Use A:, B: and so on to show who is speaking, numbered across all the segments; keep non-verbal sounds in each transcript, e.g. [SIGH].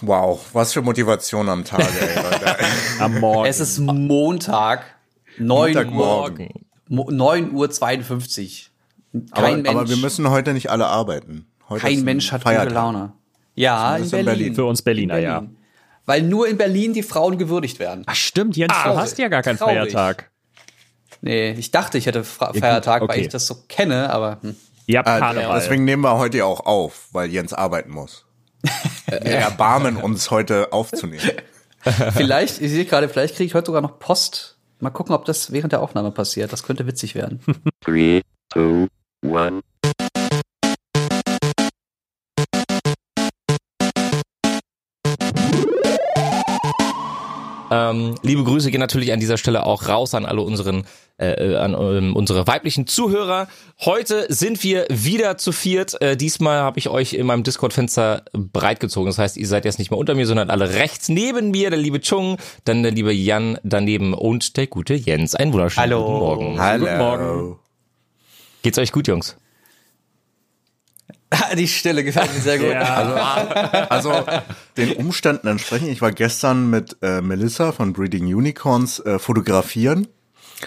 A: Wow, was für Motivation am Tag, ey. [LAUGHS]
B: Am Morgen.
C: Es ist Montag, 9 Uhr,
A: Montagmorgen.
C: Mo- 9 Uhr 52. Kein
A: Aber,
C: Mensch,
A: aber wir müssen heute nicht alle arbeiten. Heute
C: kein
A: ein
C: Mensch hat
A: Feiertag.
C: gute Laune. Ja, in
A: Zumindest in
C: Berlin.
A: Berlin.
B: Für uns Berliner, ja.
C: Berlin. Weil nur in Berlin die Frauen gewürdigt werden.
B: Ach stimmt, Jens, du
C: Traurig.
B: hast ja gar keinen
C: Traurig.
B: Feiertag.
C: Nee, ich dachte, ich hätte Fra
B: gut,
C: Feiertag, weil
B: okay.
C: ich das so kenne, aber hm.
B: Ihr habt
A: Äh, deswegen nehmen wir heute ja auch auf, weil Jens arbeiten muss. Wir erbarmen uns heute aufzunehmen.
C: vielleicht, ich sehe gerade, vielleicht kriege ich heute sogar noch Post. Mal gucken, ob das während der Aufnahme passiert. Das könnte witzig werden.
D: Three, two, one.
E: Ähm, liebe Grüße gehen natürlich an dieser Stelle auch raus an alle unseren, äh, äh, an ähm, unsere weiblichen Zuhörer. Heute sind wir wieder zu viert. Äh, diesmal habe ich euch in meinem Discord-Fenster breitgezogen. Das heißt, ihr seid jetzt nicht mehr unter mir, sondern alle rechts neben mir. Der liebe Chung, dann der liebe Jan daneben und der gute Jens. Einen wunderschönen
C: Hallo.
E: guten Morgen.
A: Hallo.
B: Guten Morgen.
E: Geht's euch gut, Jungs? [LAUGHS]
C: Die Stille gefällt mir sehr gut.
B: ja.
A: Also den Umständen entsprechend. Ich war gestern mit äh, Melissa von Breeding Unicorns äh, fotografieren.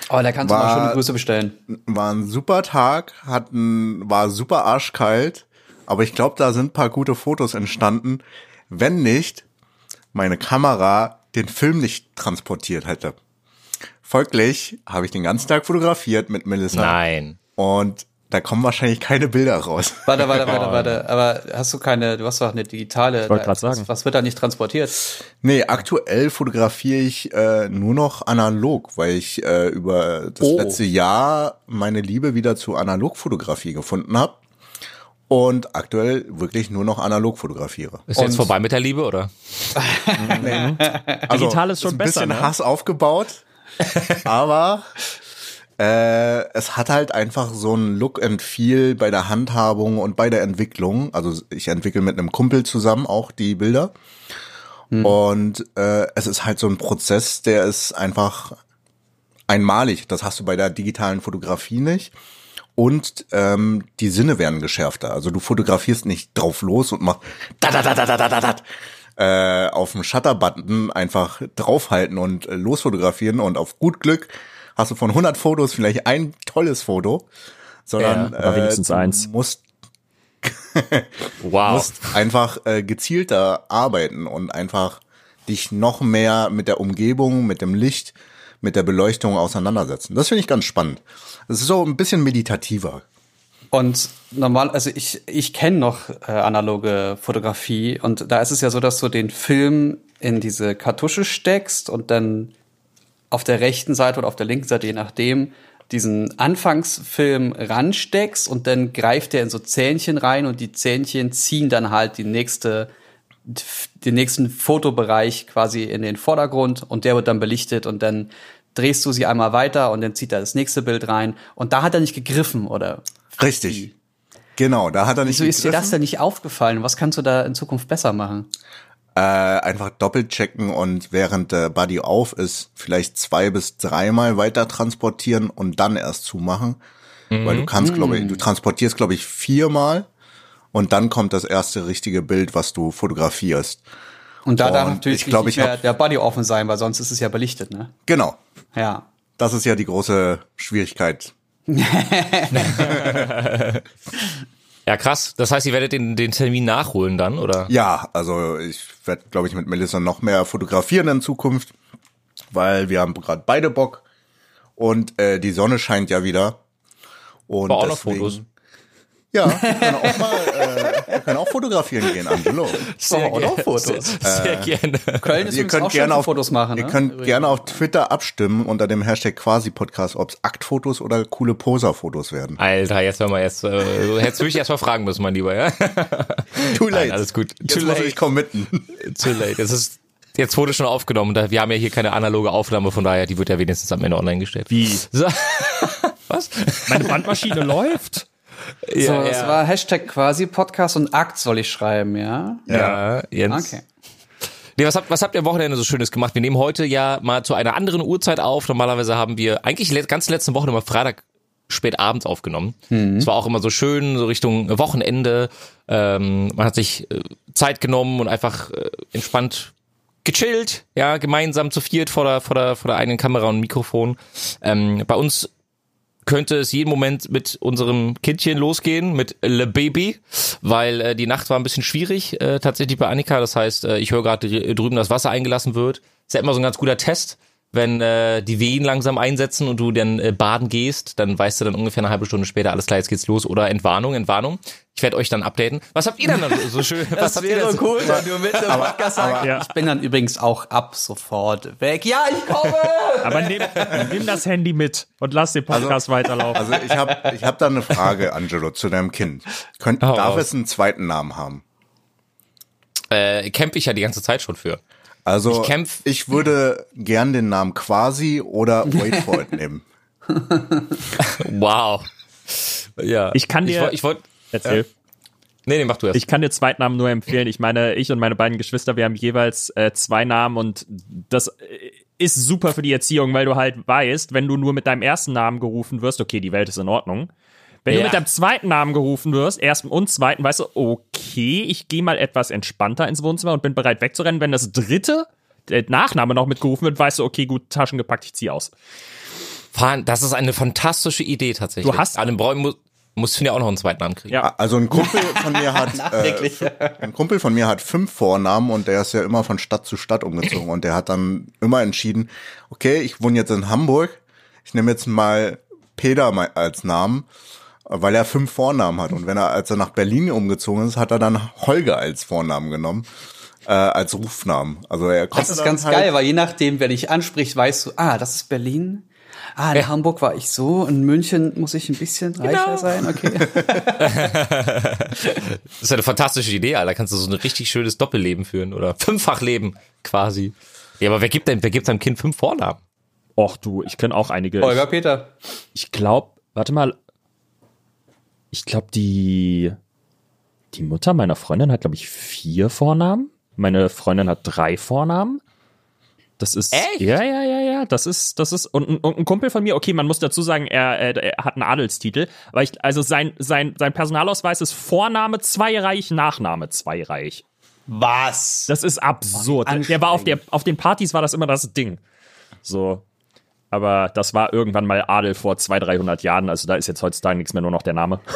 C: Oh, da kannst du mal
A: War-
C: schöne Grüße bestellen.
A: War ein super Tag, hatten, war super arschkalt, aber ich glaube, da sind ein paar gute Fotos entstanden, wenn nicht meine Kamera den Film nicht transportiert hätte. Folglich habe ich den ganzen Tag fotografiert mit Melissa
E: Nein.
A: und da kommen wahrscheinlich keine Bilder raus.
C: Warte, warte, warte, [LAUGHS] warte. Aber hast du keine, du hast doch eine digitale.
B: wollte grad
C: was-
B: sagen.
C: Was wird da nicht transportiert?
A: Nee, aktuell fotografiere ich äh, nur noch analog, weil ich äh, über das
C: Oh.
A: letzte Jahr meine Liebe wieder zu Analogfotografie gefunden habe und aktuell wirklich nur noch analog fotografiere.
E: Ist jetzt vorbei mit der Liebe, oder? [LAUGHS] [LAUGHS]
A: Also,
B: Digital ist schon
A: ein
B: besser,
A: bisschen
B: ne?
A: Hass aufgebaut, aber äh, es hat halt einfach so ein Look and Feel bei der Handhabung und bei der Entwicklung. Also ich entwickle mit einem Kumpel zusammen auch die Bilder. Mhm. Und äh, es ist halt so ein Prozess, der ist einfach einmalig. Das hast du bei der digitalen Fotografie nicht. Und ähm, die Sinne werden geschärfter. Also du fotografierst nicht drauf los und machst da da da da da da da. da äh, auf dem Shutter-Button einfach draufhalten und äh, losfotografieren und auf gut Glück hast du von 100 Fotos vielleicht ein tolles Foto, sondern
B: Ja, aber wenigstens
A: du
B: eins.
A: musst [LAUGHS]
E: Wow.
A: musst einfach äh, gezielter arbeiten und einfach dich noch mehr mit der Umgebung, mit dem Licht, mit der Beleuchtung auseinandersetzen. Das finde ich ganz spannend. Es ist so ein bisschen meditativer.
C: Und normal, also ich, ich kenne noch äh, analoge Fotografie und da ist es ja so, dass du den Film in diese Kartusche steckst und dann auf der rechten Seite oder auf der linken Seite, je nachdem, diesen Anfangsfilm ransteckst und dann greift der in so Zähnchen rein und die Zähnchen ziehen dann halt die nächste, den nächsten Fotobereich quasi in den Vordergrund und der wird dann belichtet und dann drehst du sie einmal weiter und dann zieht er das nächste Bild rein und da hat er nicht gegriffen oder
A: Richtig. Genau, da hat er nicht
C: Wieso ist dir das denn nicht aufgefallen? Was kannst du da in Zukunft besser machen?
A: Äh, einfach doppelt checken und während der Buddy auf ist, vielleicht zwei bis dreimal weiter transportieren und dann erst zumachen. Weil du kannst, glaube ich, du transportierst, glaube ich, viermal und dann kommt das erste richtige Bild, was du fotografierst.
C: Und da darf
A: Und
C: natürlich
A: ich glaub,
C: nicht
A: ich
C: mehr
A: hab-
C: der Body offen sein, weil sonst ist es ja belichtet, ne?
A: Genau.
C: Ja.
A: Das ist ja die große Schwierigkeit. [LAUGHS] [LAUGHS]
E: Ja, krass. Das heißt, ihr werdet den, den Termin nachholen dann, oder?
A: Ja, also ich werde, glaube ich, mit Melissa noch mehr fotografieren in Zukunft, weil wir haben gerade beide Bock und äh, die Sonne scheint ja wieder. Und
E: Aber auch noch
A: deswegen-
E: Fotos.
A: Ja, wir können auch mal, äh, wir können auch fotografieren gehen, Angelo.
E: Sehr
C: auch noch Fotos.
E: Sehr, sehr gerne.
C: Köln ist
A: Ihr könnt
C: auch
A: gerne auf
C: Fotos machen,
A: Ihr
C: ne?
A: könnt
C: Übrigens.
A: gerne auf Twitter abstimmen unter dem Hashtag Quasi-Podcast, ob es Aktfotos oder coole Poser-Fotos werden.
E: Alter, jetzt hör mal, jetzt, äh, jetzt würde ich erst mal fragen müssen, mein Lieber, ja?
A: Too late.
E: Nein, alles gut.
A: Jetzt
E: Too
A: muss
E: late.
A: ich committen.
E: Too late. Es ist, jetzt wurde schon aufgenommen. Da- Wir haben ja hier keine analoge Aufnahme, von daher, die wird ja wenigstens am Ende online gestellt.
B: Wie?
E: So. [LAUGHS] Was?
B: Meine Bandmaschine läuft.
C: So,
E: ja,
C: das
E: ja.
C: war Hashtag quasi Podcast und Akt soll ich schreiben, ja?
E: Ja, Jens.
C: Okay.
E: Nee, was habt, was habt ihr am Wochenende so Schönes gemacht? Wir nehmen heute ja mal zu einer anderen Uhrzeit auf. Normalerweise haben wir eigentlich le- ganz letzten Woche immer Freitag spät abends aufgenommen. Es war auch immer so schön, so Richtung Wochenende. Ähm, man hat sich äh, Zeit genommen und einfach äh, entspannt gechillt, ja, gemeinsam zu viert vor der, vor der, vor der eigenen Kamera und Mikrofon. Ähm, bei uns könnte es jeden Moment mit unserem Kindchen losgehen, mit Le Baby, weil äh, die Nacht war ein bisschen schwierig, äh, tatsächlich bei Annika. Das heißt, äh, ich höre gerade dr- drüben, dass Wasser eingelassen wird. Ist ja immer so ein ganz guter Test. Wenn äh, die Wehen langsam einsetzen und du dann äh, baden gehst, dann weißt du dann ungefähr eine halbe Stunde später, alles klar, jetzt geht's los. Oder Entwarnung, Entwarnung. Ich werde euch dann updaten. Was habt ihr denn dann so schön? [LAUGHS] was
C: Das
E: habt ihr
C: wäre
E: so-
C: cool, wenn du mit dem Podcast sagst.
B: Ja.
C: Ich bin dann übrigens auch ab sofort weg. Ja, ich komme!
B: Aber nimm, nimm das Handy mit und lass den Podcast weiterlaufen.
A: Also ich habe ich hab da eine Frage, Angelo, zu deinem Kind. Könnt,
E: Hau
A: darf
E: raus.
A: es einen zweiten Namen haben?
E: Äh, kämpfe ich ja die ganze Zeit schon für.
A: Also
E: Ich kämpf-
A: ich würde gern den Namen Quasi oder Wait for it nehmen. [LAUGHS]
E: Wow. Ja.
B: Ich kann dir-
E: Ich, woll- ich wollte.
B: Erzähl.
E: Nee, nee, mach du erst.
B: Ich kann dir Zweitnamen nur empfehlen. Ich meine, ich und meine beiden Geschwister, wir haben jeweils äh, zwei Namen und das äh, ist super für die Erziehung, weil du halt weißt, wenn du nur mit deinem ersten Namen gerufen wirst, okay, die Welt ist in Ordnung. Wenn
E: Ja.
B: du mit deinem zweiten Namen gerufen wirst, ersten und zweiten, weißt du, okay, ich gehe mal etwas entspannter ins Wohnzimmer und bin bereit wegzurennen. Wenn das dritte, der Nachname noch mitgerufen wird, weißt du, okay, gut, Taschen gepackt, ich zieh aus.
E: Das ist eine fantastische Idee tatsächlich.
B: Du hast-
E: An dem Bräu mu musst du ja auch noch einen zweiten Namen kriegen.
B: Ja.
A: Also ein Kumpel von mir hat [LAUGHS] äh, ein Kumpel von mir hat fünf Vornamen und der ist ja immer von Stadt zu Stadt umgezogen und der hat dann immer entschieden, okay, ich wohne jetzt in Hamburg, ich nehme jetzt mal Peter als Namen, weil er fünf Vornamen hat und wenn er als er nach Berlin umgezogen ist, hat er dann Holger als Vornamen genommen. Äh, als Rufnamen. Also er
C: Das
A: konnte
C: ist ganz
A: halt,
C: geil, weil je nachdem, wer dich anspricht, weißt du, ah, das ist Berlin. Ah, in Hamburg war ich so, in München muss ich ein bisschen reicher sein, okay. [LAUGHS]
E: Das ist ja eine fantastische Idee, Alter. Kannst du so ein richtig schönes Doppelleben führen oder Fünffachleben quasi. Ja, aber wer gibt denn, wer gibt seinem Kind fünf Vornamen?
B: Och du, ich kenne auch einige.
C: Holger Peter.
B: Ich glaube, warte mal. Ich glaube, die, die Mutter meiner Freundin hat, glaube ich, vier Vornamen. Meine Freundin hat drei Vornamen. Das ist.
E: Echt?
B: Ja, ja, ja, ja. Das ist, das ist. Und, ein- und ein Kumpel von mir, okay, man muss dazu sagen, er, er, hat einen Adelstitel. Aber ich, also sein, sein, sein Personalausweis ist Vorname zweireich, Nachname zweireich.
C: Was?
B: Das ist absurd. Der war auf, der, auf den Partys war das immer das Ding. So. Aber das war irgendwann mal Adel vor 200, 300 Jahren. Also da ist jetzt heutzutage nichts mehr, nur noch der Name. [LAUGHS]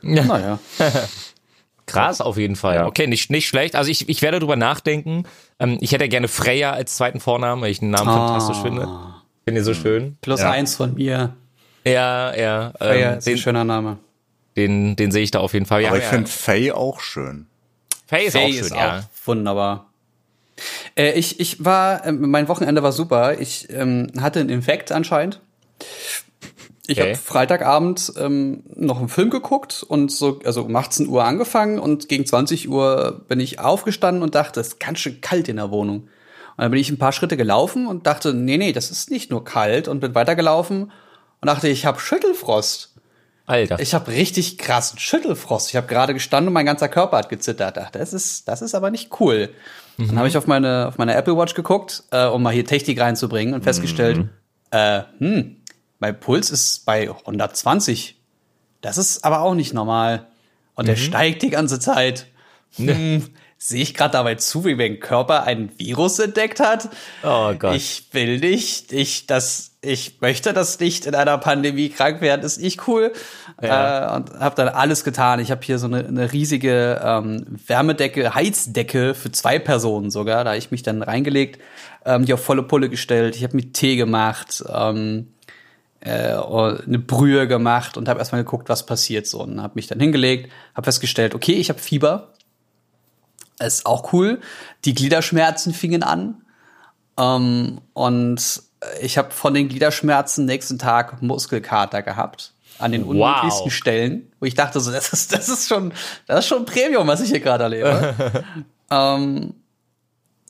C: Naja.
E: Krass, auf jeden Fall.
B: Ja.
E: Okay, nicht, nicht schlecht. Also ich, ich werde drüber nachdenken. Ähm, ich hätte gerne Freya als zweiten Vornamen, weil ich den Namen fantastisch finde. Finde ihn so schön.
C: Plus
B: Ja.
C: eins von mir.
E: Ja, ja.
C: Freya
E: Ähm,
C: ist ein
E: den,
C: schöner Name.
E: den, den sehe ich da auf jeden Fall. Ja,
A: aber ich
E: ja.
A: finde Faye auch schön.
E: Faye ist
C: Faye
E: auch schön,
C: ist
E: ja.
C: auch wunderbar. Äh, ich, ich war, ähm, mein Wochenende war super. Ich ähm, hatte einen Infekt anscheinend. Ich
E: Okay.
C: habe Freitagabend ähm, noch einen Film geguckt und so, also um 18 Uhr angefangen und gegen 20 Uhr bin ich aufgestanden und dachte, es ist ganz schön kalt in der Wohnung. Und dann bin ich ein paar Schritte gelaufen und dachte, nee, nee, das ist nicht nur kalt und bin weitergelaufen und dachte, ich habe Schüttelfrost.
E: Alter.
C: Ich habe richtig krassen Schüttelfrost. Ich habe gerade gestanden und mein ganzer Körper hat gezittert. Dachte, das ist, das ist aber nicht cool. Dann habe ich auf meine, auf meine Apple Watch geguckt, äh, um mal hier Technik reinzubringen und festgestellt, äh, hm, mein Puls ist bei 120. Das ist aber auch nicht normal. Und der steigt die ganze Zeit. [LAUGHS] Hm, Sehe ich gerade dabei zu, wie mein Körper ein Virus entdeckt hat?
E: Oh Gott.
C: Ich will nicht, ich, das, ich möchte das nicht in einer Pandemie krank werden, ist nicht cool.
E: Ja.
C: Äh, und habe dann alles getan. Ich habe hier so eine, eine riesige ähm, Wärmedecke, Heizdecke für zwei Personen sogar. Da habe ich mich dann reingelegt, ähm, die auf volle Pulle gestellt. Ich habe mir Tee gemacht, ähm, äh, eine Brühe gemacht und habe erstmal geguckt, was passiert so und habe mich dann hingelegt, habe festgestellt, okay, ich habe Fieber. Ist auch cool. Die Gliederschmerzen fingen an. Ähm, und ich habe von den Gliederschmerzen nächsten Tag Muskelkater gehabt. An den unmöglichsten
E: Wow.
C: Stellen, wo ich dachte, so, das ist, das ist schon, das ist schon Premium, was ich hier gerade erlebe. [LAUGHS] ähm,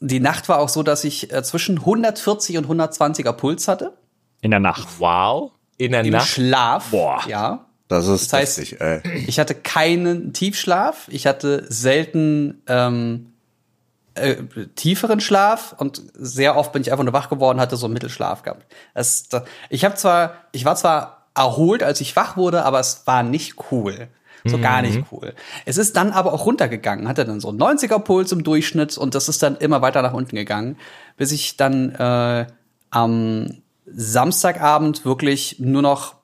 C: die Nacht war auch so, dass ich äh, zwischen 140 und 120er Puls hatte.
B: In der Nacht.
E: wow. In der
C: Im
E: Nacht.
C: Schlaf.
B: Boah.
C: Ja.
A: Das ist
C: Das heißt-
A: lustig, ey.
C: Ich hatte keinen Tiefschlaf. Ich hatte selten ähm, äh, tieferen Schlaf und sehr oft bin ich einfach nur wach geworden, hatte so einen Mittelschlaf gehabt. Das, das, ich habe zwar, ich war zwar erholt, als ich wach wurde, aber es war nicht cool. So gar nicht cool. Es ist dann aber auch runtergegangen, hatte dann so einen 90er Puls im Durchschnitt und das ist dann immer weiter nach unten gegangen, bis ich dann äh, am Samstagabend wirklich nur noch,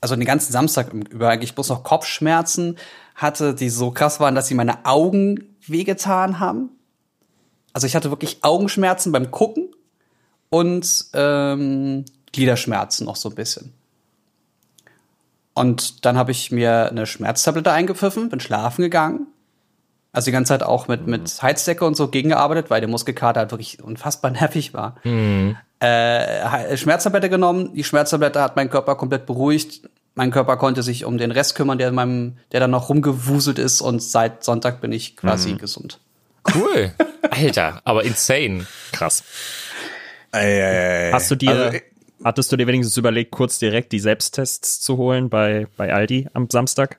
C: also den ganzen Samstag über eigentlich bloß noch Kopfschmerzen hatte, die so krass waren, dass sie meine Augen wehgetan haben. Also ich hatte wirklich Augenschmerzen beim Gucken und ähm, Gliederschmerzen noch so ein bisschen. Und dann habe ich mir eine Schmerztablette eingepfiffen, bin schlafen gegangen. Also die ganze Zeit auch mit, mit Heizdecke und so gegengearbeitet, weil der Muskelkater halt wirklich unfassbar [LAUGHS] nervig war. Äh, Schmerztablette genommen, die Schmerztablette hat meinen Körper komplett beruhigt. Mein Körper konnte sich um den Rest kümmern, der in meinem, der dann noch rumgewuselt ist und seit Sonntag bin ich quasi gesund.
E: Cool. [LAUGHS] Alter, aber insane.
B: Krass.
A: Ey, ey, ey.
B: Hast du dir,
A: Also,
B: hattest du dir wenigstens überlegt, kurz direkt die Selbsttests zu holen bei, bei Aldi am Samstag?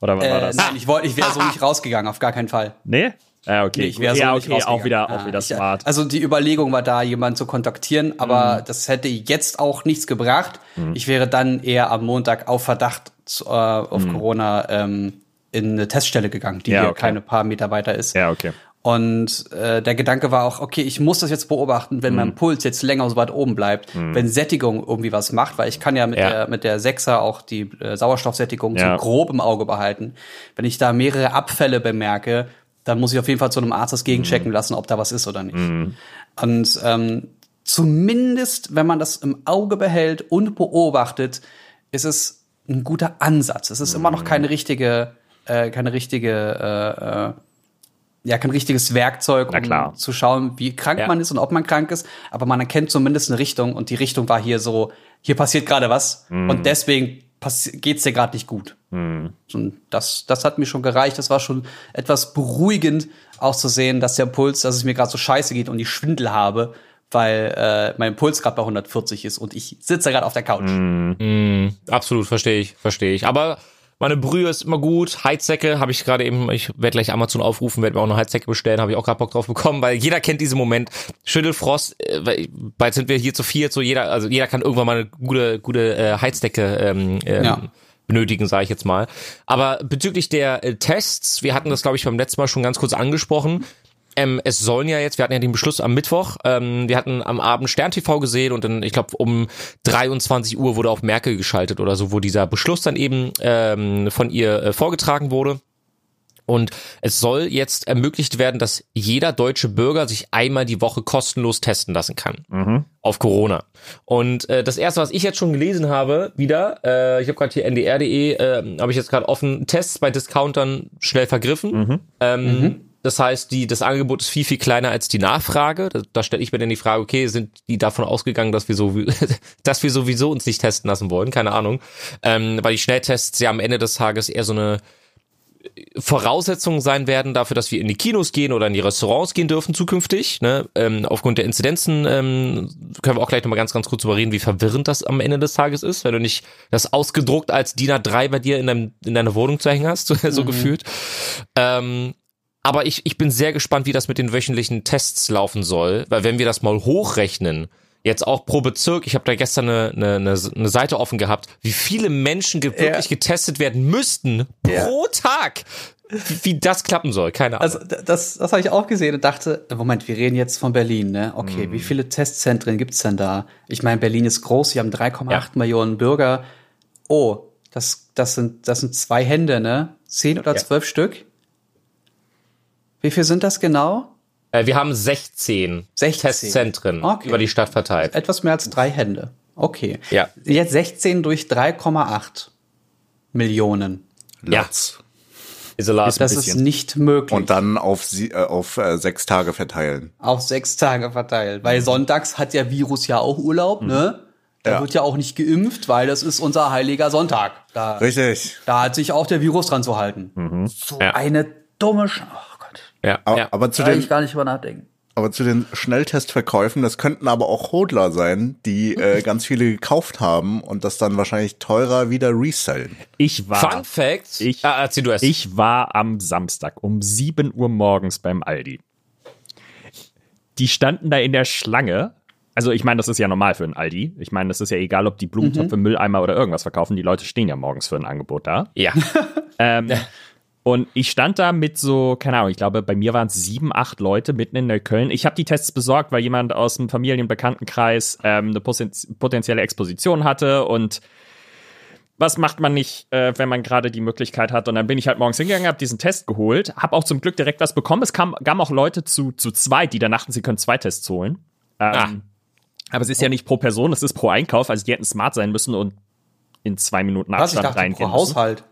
B: Oder was war
C: Äh,
B: das?
C: nein, ich wollte, ich wäre so nicht rausgegangen, auf gar keinen Fall.
B: Nee? Ja, okay.
C: Nee, ich wäre so
B: ja,
C: nicht
B: okay, auch
C: rausgegangen.
B: wieder,
C: Ja,
B: auch wieder
C: ich,
B: smart.
C: Also die Überlegung war da, jemanden zu kontaktieren, aber
B: Mhm.
C: das hätte jetzt auch nichts gebracht. Ich wäre dann eher am Montag auf Verdacht äh, auf Corona ähm, in eine Teststelle gegangen, die
B: Mhm. Ja,
C: hier
B: okay.
C: keine paar Meter weiter ist.
B: ja, okay.
C: Und äh, der Gedanke war auch, okay, ich muss das jetzt beobachten, wenn
B: Mhm.
C: mein Puls jetzt länger so weit oben bleibt, wenn Sättigung irgendwie was macht, weil ich kann ja mit
E: Ja.
C: der mit der Sechser auch die äh, Sauerstoffsättigung
B: Ja.
C: so grob im Auge behalten. Wenn ich da mehrere Abfälle bemerke, dann muss ich auf jeden Fall zu einem Arzt das
B: Mhm.
C: gegenchecken lassen, ob da was ist oder nicht. Und ähm, zumindest, wenn man das im Auge behält und beobachtet, ist es ein guter Ansatz. Es ist immer noch keine richtige, äh, keine richtige äh, äh, ja kein richtiges Werkzeug, um
B: klar.
C: zu schauen, wie krank
E: Ja.
C: man ist und ob man krank ist. Aber man erkennt zumindest eine Richtung und die Richtung war hier so, hier passiert gerade was
B: Mhm.
C: und deswegen passi- geht's dir gerade nicht gut. Und das, das hat mir schon gereicht. Das war schon etwas beruhigend, auch zu sehen, dass der Puls, dass es mir gerade so scheiße geht und ich Schwindel habe, weil äh, mein Puls gerade bei 140 ist und ich sitze gerade auf der Couch.
E: Absolut, verstehe ich, verstehe ich. Aber meine Brühe ist immer gut. Heizsäcke habe ich gerade eben, ich werde gleich Amazon aufrufen, werde mir auch eine Heizsäcke bestellen, habe ich auch gerade Bock drauf bekommen, weil jeder kennt diesen Moment. Schüttelfrost, äh, bald sind wir hier zu viert, so jeder, also jeder kann irgendwann mal eine gute, gute äh, Heizdecke ähm, ähm,
C: Ja.
E: benötigen, sage ich jetzt mal. Aber bezüglich der äh, Tests, wir hatten das, glaube ich, beim letzten Mal schon ganz kurz angesprochen. Ähm, es sollen ja jetzt, wir hatten ja den Beschluss am Mittwoch, ähm, wir hatten am Abend Stern TV gesehen und dann, ich glaube, um 23 Uhr wurde auf Merkel geschaltet oder so, wo dieser Beschluss dann eben ähm, von ihr äh, vorgetragen wurde. Und es soll jetzt ermöglicht werden, dass jeder deutsche Bürger sich einmal die Woche kostenlos testen lassen kann auf Corona. Und äh, das erste, was ich jetzt schon gelesen habe, wieder, äh, ich habe gerade hier ndr.de, äh, habe ich jetzt gerade offen, Tests bei Discountern schnell vergriffen. Ähm, Das heißt, die, das Angebot ist viel, viel kleiner als die Nachfrage. Da, da stelle ich mir dann die Frage, okay, sind die davon ausgegangen, dass wir so, [LAUGHS] dass wir sowieso uns nicht testen lassen wollen? Keine Ahnung. Ähm, weil die Schnelltests ja am Ende des Tages eher so eine Voraussetzungen sein werden dafür, dass wir in die Kinos gehen oder in die Restaurants gehen dürfen zukünftig. Ne? Ähm, aufgrund der Inzidenzen ähm, können wir auch gleich nochmal ganz, ganz kurz darüber reden, wie verwirrend das am Ende des Tages ist, wenn du nicht das ausgedruckt als DIN A3 bei dir in, deinem, in deiner Wohnung zu hängen hast, [LAUGHS] so, so gefühlt. Ähm, aber ich, ich bin sehr gespannt, wie das mit den wöchentlichen Tests laufen soll, weil wenn wir das mal hochrechnen, jetzt auch pro Bezirk, ich habe da gestern eine, eine, eine, Seite offen gehabt, wie viele Menschen ge wirklich getestet werden müssten pro Tag, wie, wie das klappen soll, keine Ahnung.
C: Also das, das habe ich auch gesehen und dachte, Moment, wir reden jetzt von Berlin, ne? Okay, wie viele Testzentren gibt's denn da? Ich meine, Berlin ist groß, wir haben 3,8
E: Ja.
C: Millionen Bürger. Oh, das, das, sind, das sind zwei Hände, ne? Zehn oder
E: Ja.
C: zwölf Stück? Wie viel sind das genau?
E: Äh, wir haben 16,
C: 16.
E: Testzentren
C: Okay.
E: über die Stadt verteilt.
C: Etwas mehr als drei Hände. Okay.
E: Ja.
C: Jetzt 16 durch 3,8 Millionen.
E: Ja.
A: Latz.
E: Isolat.
C: Das ist nicht möglich.
A: Und dann auf, sie, äh, auf äh, sechs Tage verteilen.
C: auf sechs Tage verteilt. Weil sonntags hat der Virus ja auch Urlaub, ne? Da
A: Ja.
C: wird ja auch nicht geimpft, weil das ist unser heiliger Sonntag. Da,
A: Richtig.
C: da hat sich auch der Virus dran zu halten. So
E: Ja.
C: eine dumme Sch Gott.
E: Ja,
A: Aber,
E: ja.
A: aber zu
C: Da
A: den
C: ich gar nicht drüber nachdenken.
A: Aber zu den Schnelltestverkäufen, das könnten aber auch Hodler sein, die äh, [LAUGHS] ganz viele gekauft haben und das dann wahrscheinlich teurer wieder resellen.
B: Ich war,
E: Fun Fact.
B: Ich-
E: ah, erzähl du erst.
B: ich war am Samstag um 7 Uhr morgens beim Aldi. Die standen da in der Schlange. Also ich meine, das ist ja normal für einen Aldi. Ich meine, das ist ja egal, ob die Blumentöpfe, Mülleimer oder irgendwas verkaufen. Die Leute stehen ja morgens für ein Angebot da.
E: ja.
B: Ähm, [LAUGHS] und ich stand da mit so, keine Ahnung, ich glaube, bei mir waren es sieben, acht Leute mitten in Neukölln. Ich habe die Tests besorgt, weil jemand aus dem Familienbekanntenkreis ähm, eine poten- potenzielle Exposition hatte und was macht man nicht, äh, wenn man gerade die Möglichkeit hat? Und dann bin ich halt morgens hingegangen, habe diesen Test geholt, habe auch zum Glück direkt was bekommen. Es kam, kamen auch Leute zu, zu zweit, die dann dachten, sie können zwei Tests holen. Ähm, Aber es ist ja nicht pro Person, es ist pro Einkauf. Also die hätten smart sein müssen und in zwei Minuten
C: Was ich
B: Abstand
C: dachte, pro
B: reingehen müssen.
C: Haushalt.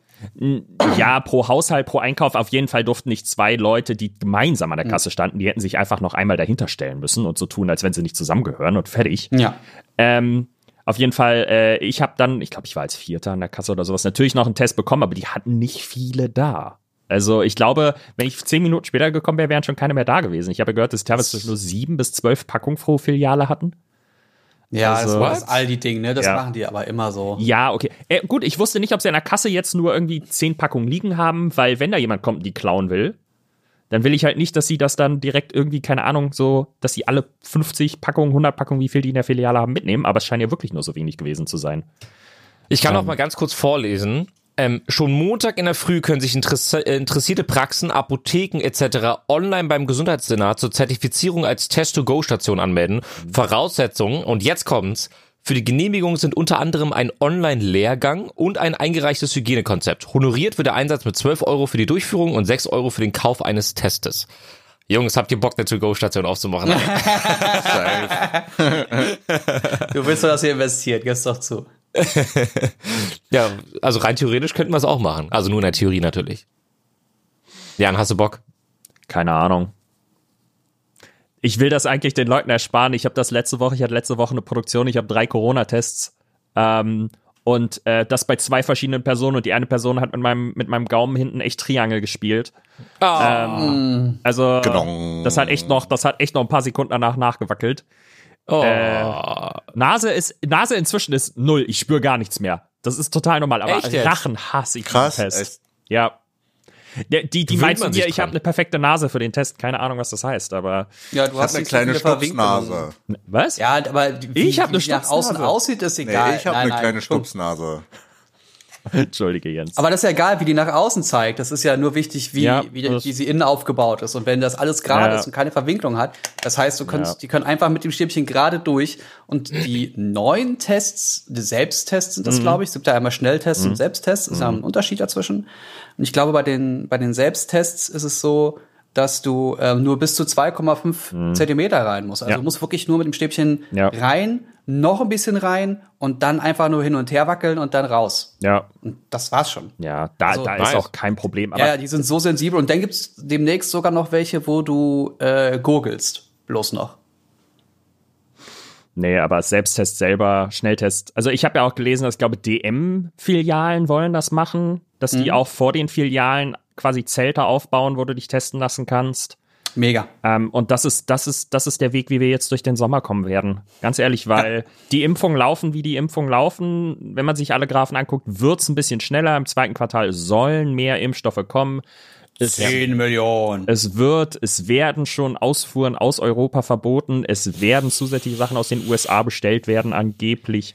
B: Ja, pro Haushalt, pro Einkauf. Auf jeden Fall durften nicht zwei Leute, die gemeinsam an der Kasse standen, die hätten sich einfach noch einmal dahinter stellen müssen und so tun, als wenn sie nicht zusammengehören und fertig.
C: Ja.
B: Ähm, auf jeden Fall, äh, ich habe dann, ich glaube, ich war als Vierter an der Kasse oder sowas, natürlich noch einen Test bekommen, aber die hatten nicht viele da. Also ich glaube, wenn ich zehn Minuten später gekommen wäre, wären schon keine mehr da gewesen. Ich habe gehört, dass teilweise nur sieben bis zwölf Packungen pro Filiale hatten.
C: Ja,
B: Also-
C: das war das Aldi-Ding, ne? Das
B: Ja.
C: machen die aber immer so.
B: Ja, okay. Äh, gut, ich wusste nicht, ob sie an der Kasse jetzt nur irgendwie zehn Packungen liegen haben, weil wenn da jemand kommt und die klauen will, dann will ich halt nicht, dass sie das dann direkt irgendwie, keine Ahnung, so, dass sie alle 50 Packungen, 100 Packungen, wie viel die in der Filiale haben, mitnehmen. Aber es scheint ja wirklich nur so wenig gewesen zu sein.
E: Ich kann noch mal ganz kurz vorlesen. Ähm, schon Montag in der Früh können sich äh, interessierte Praxen, Apotheken etc. online beim Gesundheitssenat zur Zertifizierung als Test-to-Go-Station anmelden. Voraussetzungen, und jetzt kommt's, für die Genehmigung sind unter anderem ein Online-Lehrgang und ein eingereichtes Hygienekonzept. Honoriert wird der Einsatz mit 12 Euro für die Durchführung und 6 Euro für den Kauf eines Testes. Jungs, habt ihr Bock, eine To-Go-Station aufzumachen? [LAUGHS] [LAUGHS]
C: Du willst doch, dass ihr investiert, gib's doch zu. [LAUGHS]
E: ja, also rein theoretisch könnten wir es auch machen. Also nur in der Theorie natürlich. Jan, hast du Bock?
B: Keine Ahnung. Ich will das eigentlich den Leuten ersparen. Ich habe das letzte Woche, ich hatte letzte Woche eine Produktion, ich habe drei Corona-Tests. Ähm, und äh, das bei zwei verschiedenen Personen und die eine Person hat mit meinem, mit meinem Gaumen hinten echt Triangel gespielt. Ähm, also das hat echt noch, das hat echt noch ein paar Sekunden danach nachgewackelt.
E: Oh.
B: Äh, Nase ist, Nase inzwischen ist null. Ich spüre gar nichts mehr. Das ist total normal. Aber
E: Echt jetzt?
B: Rachen hasse ich
A: Krass,
B: diesen Test.
A: echt?
B: Ja. Die, die
E: Gewöhnt
B: meinten
E: man
B: mir,
E: sich
B: ich habe eine perfekte Nase für den Test. Keine Ahnung, was das heißt, aber
C: Ja, du
A: hab eine kleine. Stupsnase.
B: was?
C: Ja, aber wie,
B: Ich hab eine
C: wie nach außen
B: Stupsnase.
C: aussieht, ist
A: Nee,
C: egal.
A: ich habe
C: Nein,
A: eine
C: nein,
A: kleine
C: guck.
A: Stupsnase. [LAUGHS]
B: Entschuldige, Jens.
C: Aber das ist ja egal, wie die nach außen zeigt. Das ist ja nur wichtig, wie,
B: Ja,
C: wie, wie sie innen aufgebaut ist. Und wenn das alles gerade
B: Ja.
C: ist und keine Verwinklung hat, das heißt, du kannst,
B: Ja.
C: die können einfach mit dem Stäbchen gerade durch. Und die neuen Tests, die Selbsttests sind das,
B: Mhm.
C: glaube ich. Es gibt ja einmal Schnelltests und Selbsttests. Ist ja ein Unterschied dazwischen. Und ich glaube, bei den, bei den Selbsttests ist es so, dass du ähm, nur bis zu 2,5 Zentimeter rein musst. Also
B: Mhm.
C: Du musst wirklich nur mit dem Stäbchen rein, noch ein bisschen rein und dann einfach nur hin und her wackeln und dann raus.
B: ja,
C: Und das war's schon.
B: ja, da,
C: Also,
B: da ist auch kein Problem. Aber
C: Ja, ja, die sind so sensibel. Und dann gibt's demnächst sogar noch welche, wo du äh, gurgelst. Bloß noch.
B: nee, aber Selbsttest selber, Schnelltest. Also ich habe ja auch gelesen, dass ich glaube, DM-Filialen wollen das machen, dass
C: Mhm.
B: die auch vor den Filialen quasi Zelte aufbauen, wo du dich testen lassen kannst.
C: Mega.
B: Ähm, und das ist, das ist, das ist der Weg, wie wir jetzt durch den Sommer kommen werden. Ganz ehrlich, weil die Impfungen laufen, wie die Impfungen laufen. Wenn man sich alle Graphen anguckt, wird's ein bisschen schneller. Im zweiten Quartal sollen mehr Impfstoffe kommen. Es,
C: 10 Millionen.
B: es wird, es werden schon Ausfuhren aus Europa verboten. Es werden zusätzliche Sachen aus den USA bestellt werden, angeblich.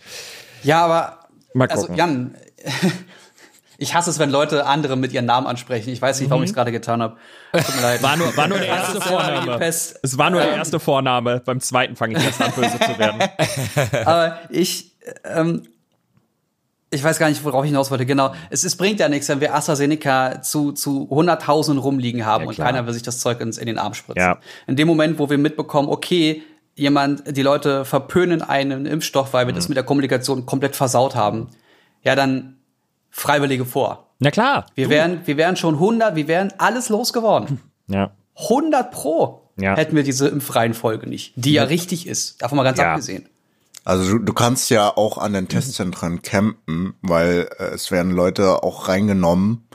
C: Ja, aber
B: Mal
C: also
B: gucken.
C: Jan, [LAUGHS] ich hasse es, wenn Leute andere mit ihren Namen ansprechen. Ich weiß nicht, warum ich es gerade getan habe. Tut mir leid.
B: Mhm. War nur, war nur der [LAUGHS] erste Vorname. Es war nur der
C: Ähm,
B: erste Vorname. Beim zweiten fange ich erst an, böse zu werden. [LAUGHS]
C: Aber ich, ähm, ich weiß gar nicht, worauf ich hinaus wollte. Genau. Es, es bringt ja nichts, wenn wir AstraZeneca zu, zu Hunderttausenden rumliegen haben
B: Ja,
C: und keiner will sich das Zeug ins, in den Arm spritzen.
B: Ja.
C: In dem Moment, wo wir mitbekommen, okay, jemand, die Leute verpönen einen Impfstoff, weil wir
B: Mhm.
C: das mit der Kommunikation komplett versaut haben, ja, dann Freiwillige vor.
B: Na klar.
C: Wir wären, wir wären schon 100, wir wären alles losgeworden.
B: Ja.
C: 100 pro
B: Ja.
C: hätten wir diese Impfreihenfolge nicht, die ja richtig ist. Davon mal ganz
B: Ja.
C: abgesehen.
A: Also du, du kannst ja auch an den Testzentren campen, weil äh, es werden Leute auch reingenommen,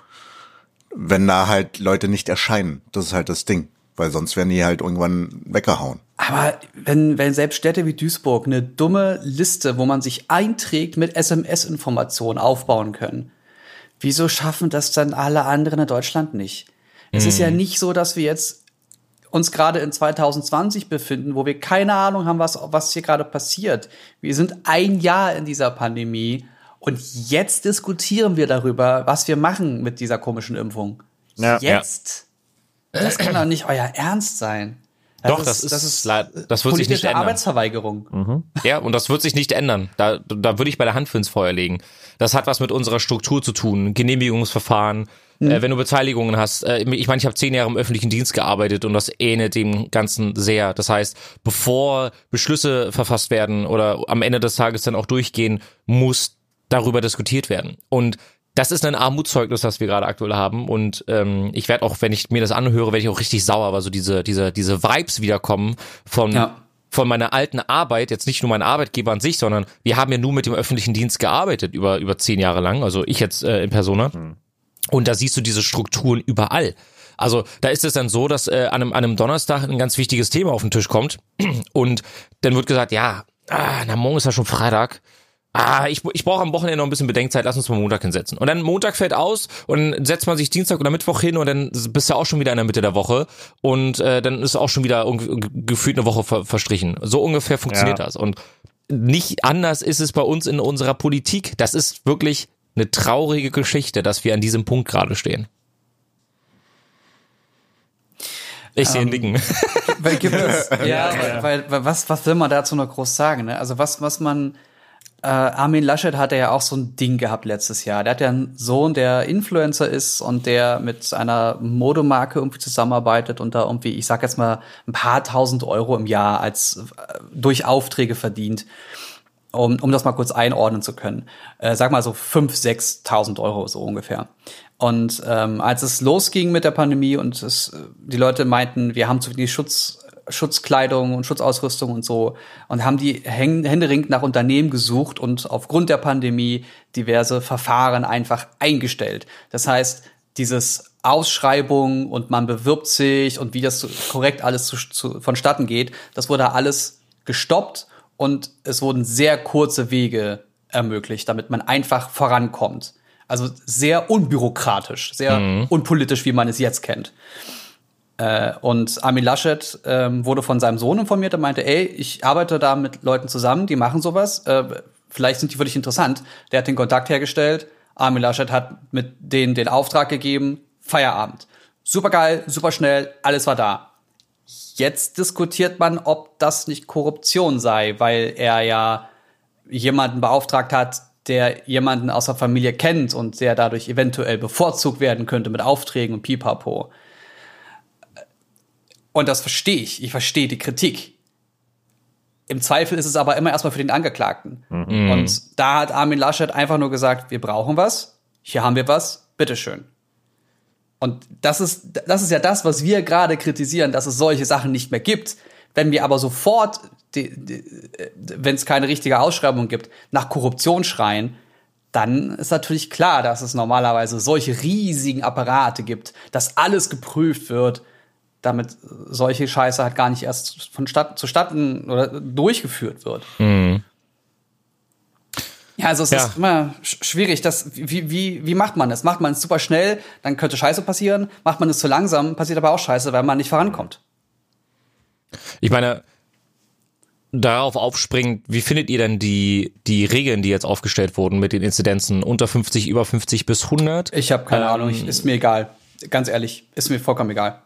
A: wenn da halt Leute nicht erscheinen. Das ist halt das Ding. Weil sonst werden die halt irgendwann weggehauen.
C: Aber wenn, wenn selbst Städte wie Duisburg eine dumme Liste, wo man sich einträgt, mit SMS-Informationen aufbauen können, wieso schaffen das dann alle anderen in Deutschland nicht? Es ist ja nicht so, dass wir jetzt uns gerade in 2020 befinden, wo wir keine Ahnung haben, was, was hier gerade passiert. Wir sind ein Jahr in dieser Pandemie Und jetzt diskutieren wir darüber, was wir machen mit dieser komischen Impfung.
B: Ja.
C: jetzt. Das kann doch nicht euer Ernst sein.
E: Doch, das ist leid- das wird sich nicht
C: politische
E: ändern.
C: Arbeitsverweigerung.
E: Ja, und das wird sich nicht ändern. Da, da würde ich bei der Hand für ins Feuer legen. Das hat was mit unserer Struktur zu tun, Genehmigungsverfahren, äh, wenn du Beteiligungen hast. Äh, ich meine, ich habe zehn Jahre im öffentlichen Dienst gearbeitet und das ähnelt dem Ganzen sehr. Das heißt, bevor Beschlüsse verfasst werden oder am Ende des Tages dann auch durchgehen, muss darüber diskutiert werden. Und das ist ein Armutszeugnis, das wir gerade aktuell haben. Und ähm, ich werde auch, wenn ich mir das anhöre, werde ich auch richtig sauer, weil so diese, diese, diese Vibes wiederkommen von
C: Ja.
E: von meiner alten Arbeit, jetzt nicht nur mein Arbeitgeber an sich, sondern wir haben ja nur mit dem öffentlichen Dienst gearbeitet über, über zehn Jahre lang, also ich jetzt äh, in Persona. Und da siehst du diese Strukturen überall. Also da ist es dann so, dass äh, an, einem, an einem Donnerstag ein ganz wichtiges Thema auf den Tisch kommt und dann wird gesagt, ja, ah, na morgen ist ja schon Freitag. Ah, ich, ich brauche am Wochenende noch ein bisschen Bedenkzeit, lass uns mal Montag hinsetzen. Und dann Montag fällt aus und dann setzt man sich Dienstag oder Mittwoch hin und dann bist du auch schon wieder in der Mitte der Woche und äh, dann ist auch schon wieder gefühlt eine Woche ver verstrichen. So ungefähr funktioniert
B: Ja.
E: das. Und nicht anders ist es bei uns in unserer Politik. Das ist wirklich eine traurige Geschichte, dass wir an diesem Punkt gerade stehen. Ich sehe
C: Ähm,
E: Nicken. [LAUGHS]
C: Weil gibt es, [LAUGHS] ja, Weil, weil was, was will man dazu noch groß sagen? Ne? Also was, was man, äh, Armin Laschet hatte ja auch so ein Ding gehabt letztes Jahr. Der hat ja einen Sohn, der Influencer ist und der mit einer Modemarke irgendwie zusammenarbeitet und da irgendwie, ich sag jetzt mal, ein paar tausend Euro im Jahr als äh, durch Aufträge verdient. Um, um das mal kurz einordnen zu können. Äh, sag mal so 5.000, 6.000 Euro so ungefähr. Und ähm, als es losging mit der Pandemie und es, äh, die Leute meinten, wir haben zu wenig Schutz, Schutzkleidung und Schutzausrüstung und so und haben die händeringend nach Unternehmen gesucht und aufgrund der Pandemie diverse Verfahren einfach eingestellt. Das heißt, dieses Ausschreibung und man bewirbt sich und wie das korrekt alles zu, zu, vonstatten geht, das wurde alles gestoppt und es wurden sehr kurze Wege ermöglicht, damit man einfach vorankommt. Also sehr unbürokratisch, sehr unpolitisch, wie man es jetzt kennt. Äh, und Armin Laschet ähm, wurde von seinem Sohn informiert, er meinte, ey, ich arbeite da mit Leuten zusammen, die machen sowas, äh, vielleicht sind die für dich interessant. Der hat den Kontakt hergestellt, Armin Laschet hat mit denen den Auftrag gegeben, Feierabend. Super geil, super schnell, alles war da. Jetzt diskutiert man, ob das nicht Korruption sei, weil er ja jemanden beauftragt hat, der jemanden aus der Familie kennt und der dadurch eventuell bevorzugt werden könnte mit Aufträgen und Pipapo. Und das verstehe ich. Ich verstehe die Kritik. Im Zweifel ist es aber immer erstmal für den Angeklagten. Und da hat Armin Laschet einfach nur gesagt, wir brauchen was, hier haben wir was, bitteschön. Und das ist, das ist ja das, was wir gerade kritisieren, dass es solche Sachen nicht mehr gibt. Wenn wir aber sofort, wenn es keine richtige Ausschreibung gibt, nach Korruption schreien, dann ist natürlich klar, dass es normalerweise solche riesigen Apparate gibt, dass alles geprüft wird, damit solche Scheiße halt gar nicht erst vonstatten, zustatten oder durchgeführt wird. Ja, also es
E: Ja.
C: ist immer sch- schwierig. Das, wie, wie, wie macht man es? Macht man es super schnell, dann könnte Scheiße passieren. Macht man es zu langsam, passiert aber auch Scheiße, weil man nicht vorankommt.
E: Ich meine, darauf aufspringend, wie findet ihr denn die, die Regeln, die jetzt aufgestellt wurden mit den Inzidenzen unter 50, über 50 bis 100?
C: Ich habe keine
E: Ähm,
C: Ahnung, ich, ist mir egal. Ganz ehrlich, ist mir vollkommen egal.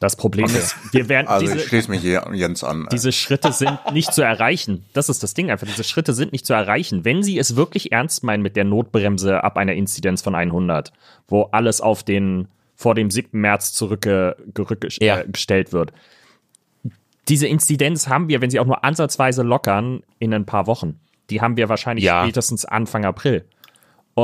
B: Das Problem ist, wir werden
A: Also
B: diese,
A: ich schließe mich hier Jens an.
B: diese Schritte sind nicht zu erreichen. Das ist das Ding einfach. Diese Schritte sind nicht zu erreichen. Wenn sie es wirklich ernst meinen mit der Notbremse ab einer Inzidenz von 100, wo alles auf den vor dem 7. März zurückgestellt
E: Ja.
B: äh, wird. Diese Inzidenz haben wir, wenn sie auch nur ansatzweise lockern, in ein paar Wochen. Die haben wir wahrscheinlich
E: Ja.
B: spätestens Anfang April.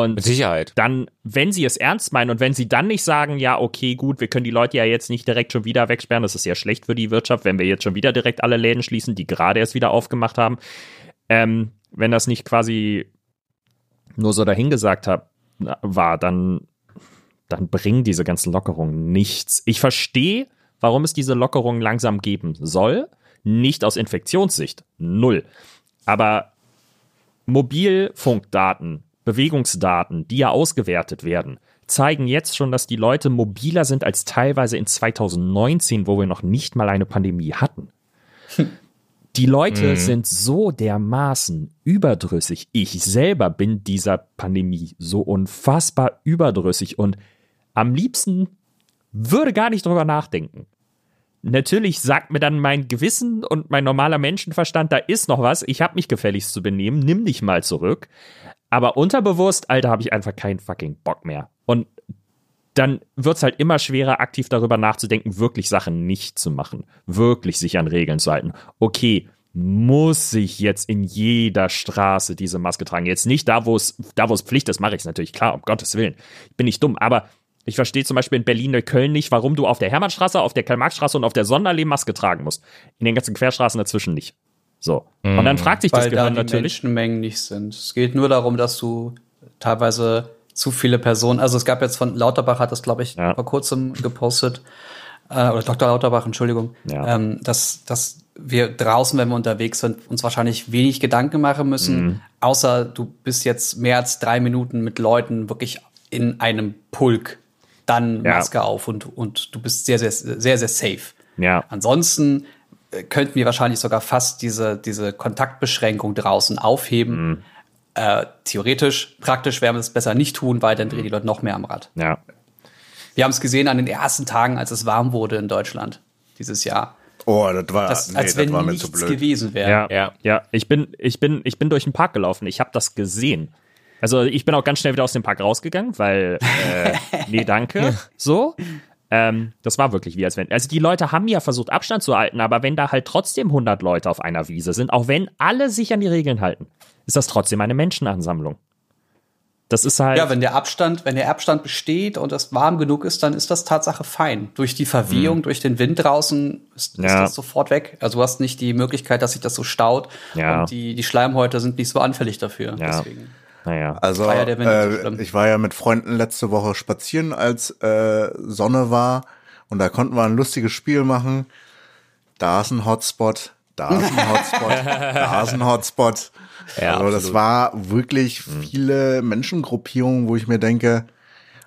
B: Und
E: Mit Sicherheit.
B: dann, wenn sie es ernst meinen und wenn sie dann nicht sagen, ja, okay, gut, wir können die Leute ja jetzt nicht direkt schon wieder wegsperren, das ist ja schlecht für die Wirtschaft, wenn wir jetzt schon wieder direkt alle Läden schließen, die gerade erst wieder aufgemacht haben. Ähm, wenn das nicht quasi nur so dahingesagt hab, war, dann, dann bringen diese ganzen Lockerungen nichts. Ich verstehe, warum es diese Lockerungen langsam geben soll. Nicht aus Infektionssicht. Null. Aber Mobilfunkdaten, Bewegungsdaten, die ja ausgewertet werden, zeigen jetzt schon, dass die Leute mobiler sind als teilweise in 2019, wo wir noch nicht mal eine Pandemie hatten. Die Leute sind so dermaßen überdrüssig. Ich selber bin dieser Pandemie so unfassbar überdrüssig und am liebsten würde gar nicht drüber nachdenken. Natürlich sagt mir dann mein Gewissen und mein normaler Menschenverstand, da ist noch was, ich habe mich gefälligst zu benehmen, nimm dich mal zurück. Aber unterbewusst, Alter, habe ich einfach keinen fucking Bock mehr. Und dann wird's halt immer schwerer, aktiv darüber nachzudenken, wirklich Sachen nicht zu machen, wirklich sich an Regeln zu halten. Okay, muss ich jetzt in jeder Straße diese Maske tragen? Jetzt nicht da, wo es da, es Pflicht ist, mache ich es natürlich klar, um Gottes Willen. Ich bin nicht dumm, aber ich verstehe zum Beispiel in Berlin und Köln nicht, warum du auf der Hermannstraße, auf der Karl-Marx-Straße und auf der Sonderallee Maske tragen musst. In den ganzen Querstraßen dazwischen nicht. So. Und dann fragt sich das
C: Weil da
B: Gehirn
C: die
B: natürlich.
C: Menschenmengen nicht sind. Es geht nur darum, dass du teilweise zu viele Personen, also es gab jetzt von Lauterbach hat das, glaube ich,
B: Ja.
C: vor kurzem gepostet, äh, oder Dr. Lauterbach, Entschuldigung,
B: Ja.
C: ähm, dass, dass wir draußen, wenn wir unterwegs sind, uns wahrscheinlich wenig Gedanken machen müssen,
B: Mhm.
C: außer du bist jetzt mehr als drei Minuten mit Leuten wirklich in einem Pulk, dann
B: Ja.
C: Maske auf und, und du bist sehr, sehr, sehr, sehr safe.
B: Ja.
C: Ansonsten könnten wir wahrscheinlich sogar fast diese, diese Kontaktbeschränkung draußen aufheben.
B: Mhm.
C: Äh, theoretisch, praktisch werden wir es besser nicht tun, weil dann drehen die Leute noch mehr am Rad.
B: Ja.
C: Wir haben es gesehen an den ersten Tagen, als es warm wurde in Deutschland dieses Jahr.
A: Oh, das war,
C: Das,
A: nee,
C: als
A: das
C: wenn
A: war mir zu blöd.
C: gewesen wäre.
B: Ja, ja,
E: Ja.
B: ja. Ich bin, ich bin, ich bin durch den Park gelaufen. Ich habe das gesehen. Also ich bin auch ganz schnell wieder aus dem Park rausgegangen, weil äh, [LAUGHS] nee, danke. So. Ähm, das war wirklich wie als wenn. Also die Leute haben ja versucht Abstand zu halten, aber wenn da halt trotzdem 100 Leute auf einer Wiese sind, auch wenn alle sich an die Regeln halten, ist das trotzdem eine Menschenansammlung. Das ist halt.
C: Ja, wenn der Abstand, wenn der Abstand besteht und es warm genug ist, dann ist das Tatsache fein. Durch die Verwehung, durch den Wind draußen ist, ist
B: Mhm. Ja.
C: das sofort weg. Also du hast nicht die Möglichkeit, dass sich das so staut.
B: Ja.
C: Und die, die Schleimhäute sind nicht so anfällig dafür.
B: Ja.
C: Deswegen.
B: Naja.
A: Also
C: war ja
A: äh, ich war ja mit Freunden letzte Woche spazieren, als äh, Sonne war und da konnten wir ein lustiges Spiel machen. Da ist ein Hotspot, da ist ein Hotspot, [LAUGHS] da ist ein Hotspot.
E: Ja,
A: also das
E: absolut.
A: war wirklich viele Menschengruppierungen, wo ich mir denke,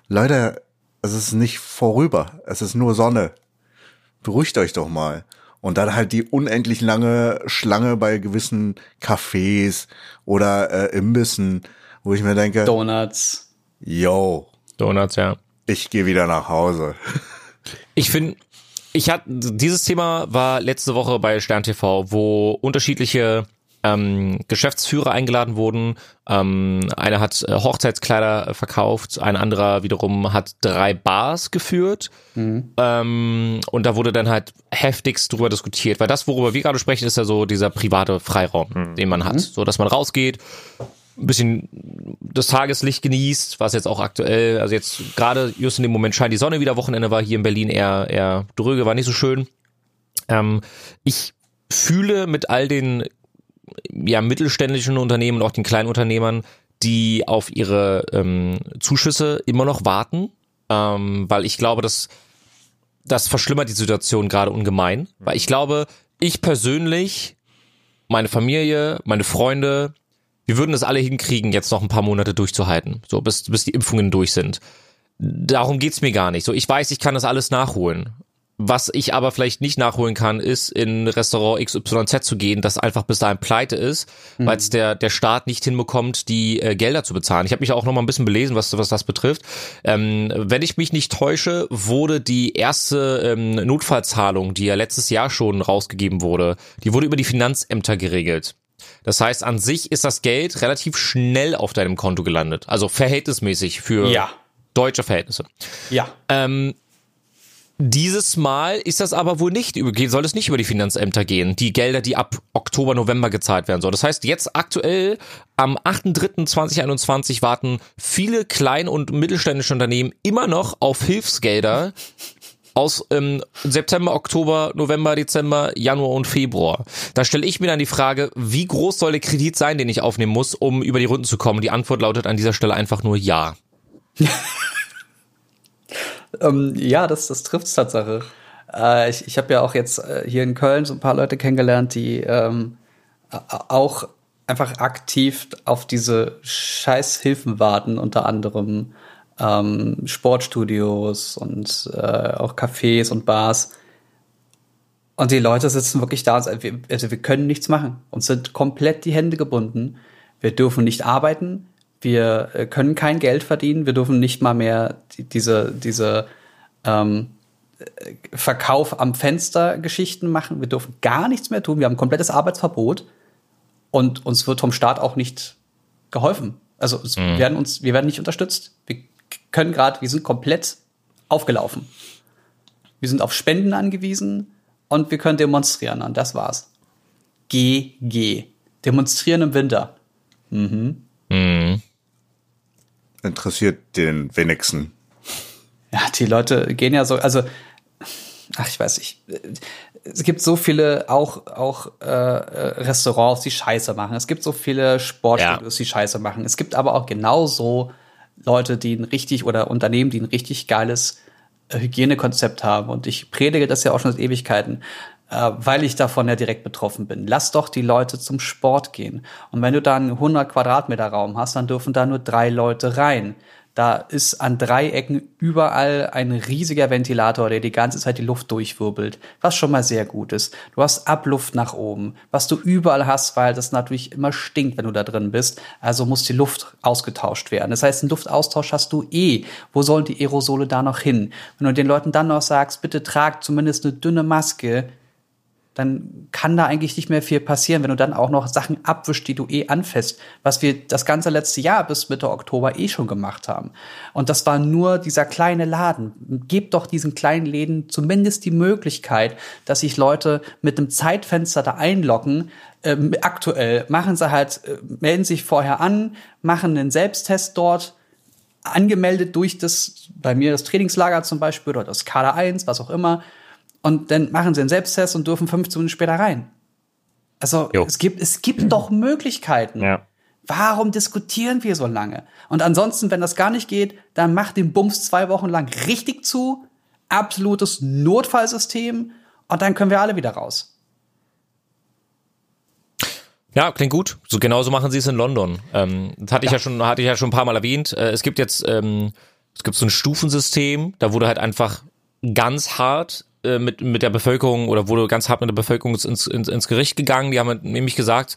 A: Leute, es ist nicht vorüber, es ist nur Sonne. Beruhigt euch doch mal. Und dann halt die unendlich lange Schlange bei gewissen Cafés oder äh, Imbissen, wo ich mir denke,
C: Donuts.
A: yo,
E: Donuts, ja.
A: ich gehe wieder nach Hause.
E: Ich finde, ich hatte dieses Thema war letzte Woche bei Stern TV, wo unterschiedliche ähm, Geschäftsführer eingeladen wurden. Ähm, einer hat äh, Hochzeitskleider verkauft, ein anderer wiederum hat drei Bars geführt. Ähm, und da wurde dann halt heftigst drüber diskutiert, weil das, worüber wir gerade sprechen, ist ja so dieser private Freiraum, den man hat, so dass man rausgeht, ein bisschen das Tageslicht genießt, was jetzt auch aktuell, also jetzt gerade just in dem Moment scheint die Sonne wieder, Wochenende war hier in Berlin eher, eher dröge, war nicht so schön. Ähm, ich fühle mit all den ja, mittelständischen Unternehmen und auch den kleinen Unternehmern, die auf ihre ähm, Zuschüsse immer noch warten, ähm, weil ich glaube, dass das verschlimmert die Situation gerade ungemein, weil ich glaube, ich persönlich, meine Familie, meine Freunde, wir würden es alle hinkriegen, jetzt noch ein paar Monate durchzuhalten, so bis, bis die Impfungen durch sind. Darum geht's mir gar nicht. So, ich weiß, ich kann das alles nachholen. Was ich aber vielleicht nicht nachholen kann, ist in Restaurant XYZ zu gehen, das einfach bis dahin pleite ist, weil es der, der Staat nicht hinbekommt, die äh, Gelder zu bezahlen. Ich habe mich auch noch mal ein bisschen belesen, was, was das betrifft. Ähm, wenn ich mich nicht täusche, wurde die erste ähm, Notfallzahlung, die ja letztes Jahr schon rausgegeben wurde, die wurde über die Finanzämter geregelt. Das heißt, an sich ist das Geld relativ schnell auf deinem Konto gelandet. Also verhältnismäßig für
C: Ja.
E: deutsche Verhältnisse.
C: Ja.
E: Ähm, dieses Mal ist das aber wohl nicht soll es nicht über die Finanzämter gehen, die Gelder, die ab Oktober, November gezahlt werden sollen. Das heißt, jetzt aktuell am 8.3.2021 warten viele klein- und mittelständische Unternehmen immer noch auf Hilfsgelder aus ähm, September, Oktober, November, Dezember, Januar und Februar. Da stelle ich mir dann die Frage, wie groß soll der Kredit sein, den ich aufnehmen muss, um über die Runden zu kommen? Die Antwort lautet an dieser Stelle einfach nur ja. [LAUGHS]
C: Ähm, ja, das, das trifft's Tatsache. Äh, ich ich habe ja auch jetzt äh, hier in Köln so ein paar Leute kennengelernt, die ähm, auch einfach aktiv auf diese Scheißhilfen warten, unter anderem ähm, Sportstudios und äh, auch Cafés und Bars. Und die Leute sitzen wirklich da sagen, wir- also wir können nichts machen. Uns sind komplett die Hände gebunden. Wir dürfen nicht arbeiten. Wir äh, können kein Geld verdienen. Wir dürfen nicht mal mehr die, diese, diese ähm, äh, Verkauf am Fenster Geschichten machen. Wir dürfen gar nichts mehr tun. Wir haben ein komplettes Arbeitsverbot. Und uns wird vom Staat auch nicht geholfen. Also es werden uns, wir werden nicht unterstützt. Wir können gerade, wir sind komplett aufgelaufen. Wir sind auf Spenden angewiesen und wir können demonstrieren und das war's. GG. Demonstrieren im Winter.
A: Interessiert den wenigsten.
C: Ja, die Leute gehen ja so, also, ach, ich weiß nicht. Es gibt so viele auch, auch äh, äh, Restaurants, die Scheiße machen. Es gibt so viele Sportstudios, die Scheiße machen. Es gibt aber auch genauso Leute, die ein richtig oder Unternehmen, die ein richtig geiles äh, Hygienekonzept haben. Und ich predige das ja auch schon seit Ewigkeiten, äh, weil ich davon ja direkt betroffen bin. Lass doch die Leute zum Sport gehen. Und wenn du da einen 100 Quadratmeter Raum hast, dann dürfen da nur drei Leute rein. Da ist an drei Ecken überall ein riesiger Ventilator, der die ganze Zeit die Luft durchwirbelt, was schon mal sehr gut ist. Du hast Abluft nach oben, was du überall hast, weil das natürlich immer stinkt, wenn du da drin bist. Also muss die Luft ausgetauscht werden. Das heißt, einen Luftaustausch hast du eh. Wo sollen die Aerosole da noch hin? Wenn du den Leuten dann noch sagst, bitte tragt zumindest eine dünne Maske, dann kann da eigentlich nicht mehr viel passieren, wenn du dann auch noch Sachen abwischst, die du eh anfasst, was wir das ganze letzte Jahr bis Mitte Oktober eh schon gemacht haben. Und das war nur dieser kleine Laden. Gebt doch diesen kleinen Läden zumindest die Möglichkeit, dass sich Leute mit einem Zeitfenster da einloggen. Ähm, aktuell machen sie halt, äh, melden sich vorher an, machen einen Selbsttest dort, angemeldet durch das, bei mir das Trainingslager zum Beispiel oder das Kader 1, was auch immer. Und dann machen sie einen Selbsttest und dürfen 15 Minuten später rein. Also
E: Jo.
C: es gibt, es gibt doch Möglichkeiten.
B: Ja.
C: Warum diskutieren wir so lange? Und ansonsten, wenn das gar nicht geht, dann macht den Bums zwei Wochen lang richtig zu. Absolutes Notfallsystem. Und dann können wir alle wieder raus.
E: Ja, klingt gut. So genauso machen sie es in London. Ähm, das hatte ich ja schon, hatte ich ja schon ein paar Mal erwähnt. Äh, es gibt jetzt, ähm, es gibt so ein Stufensystem, da wurde halt einfach ganz hart äh, mit mit der Bevölkerung oder wurde ganz hart mit der Bevölkerung ins, ins, ins Gericht gegangen. Die haben halt nämlich gesagt,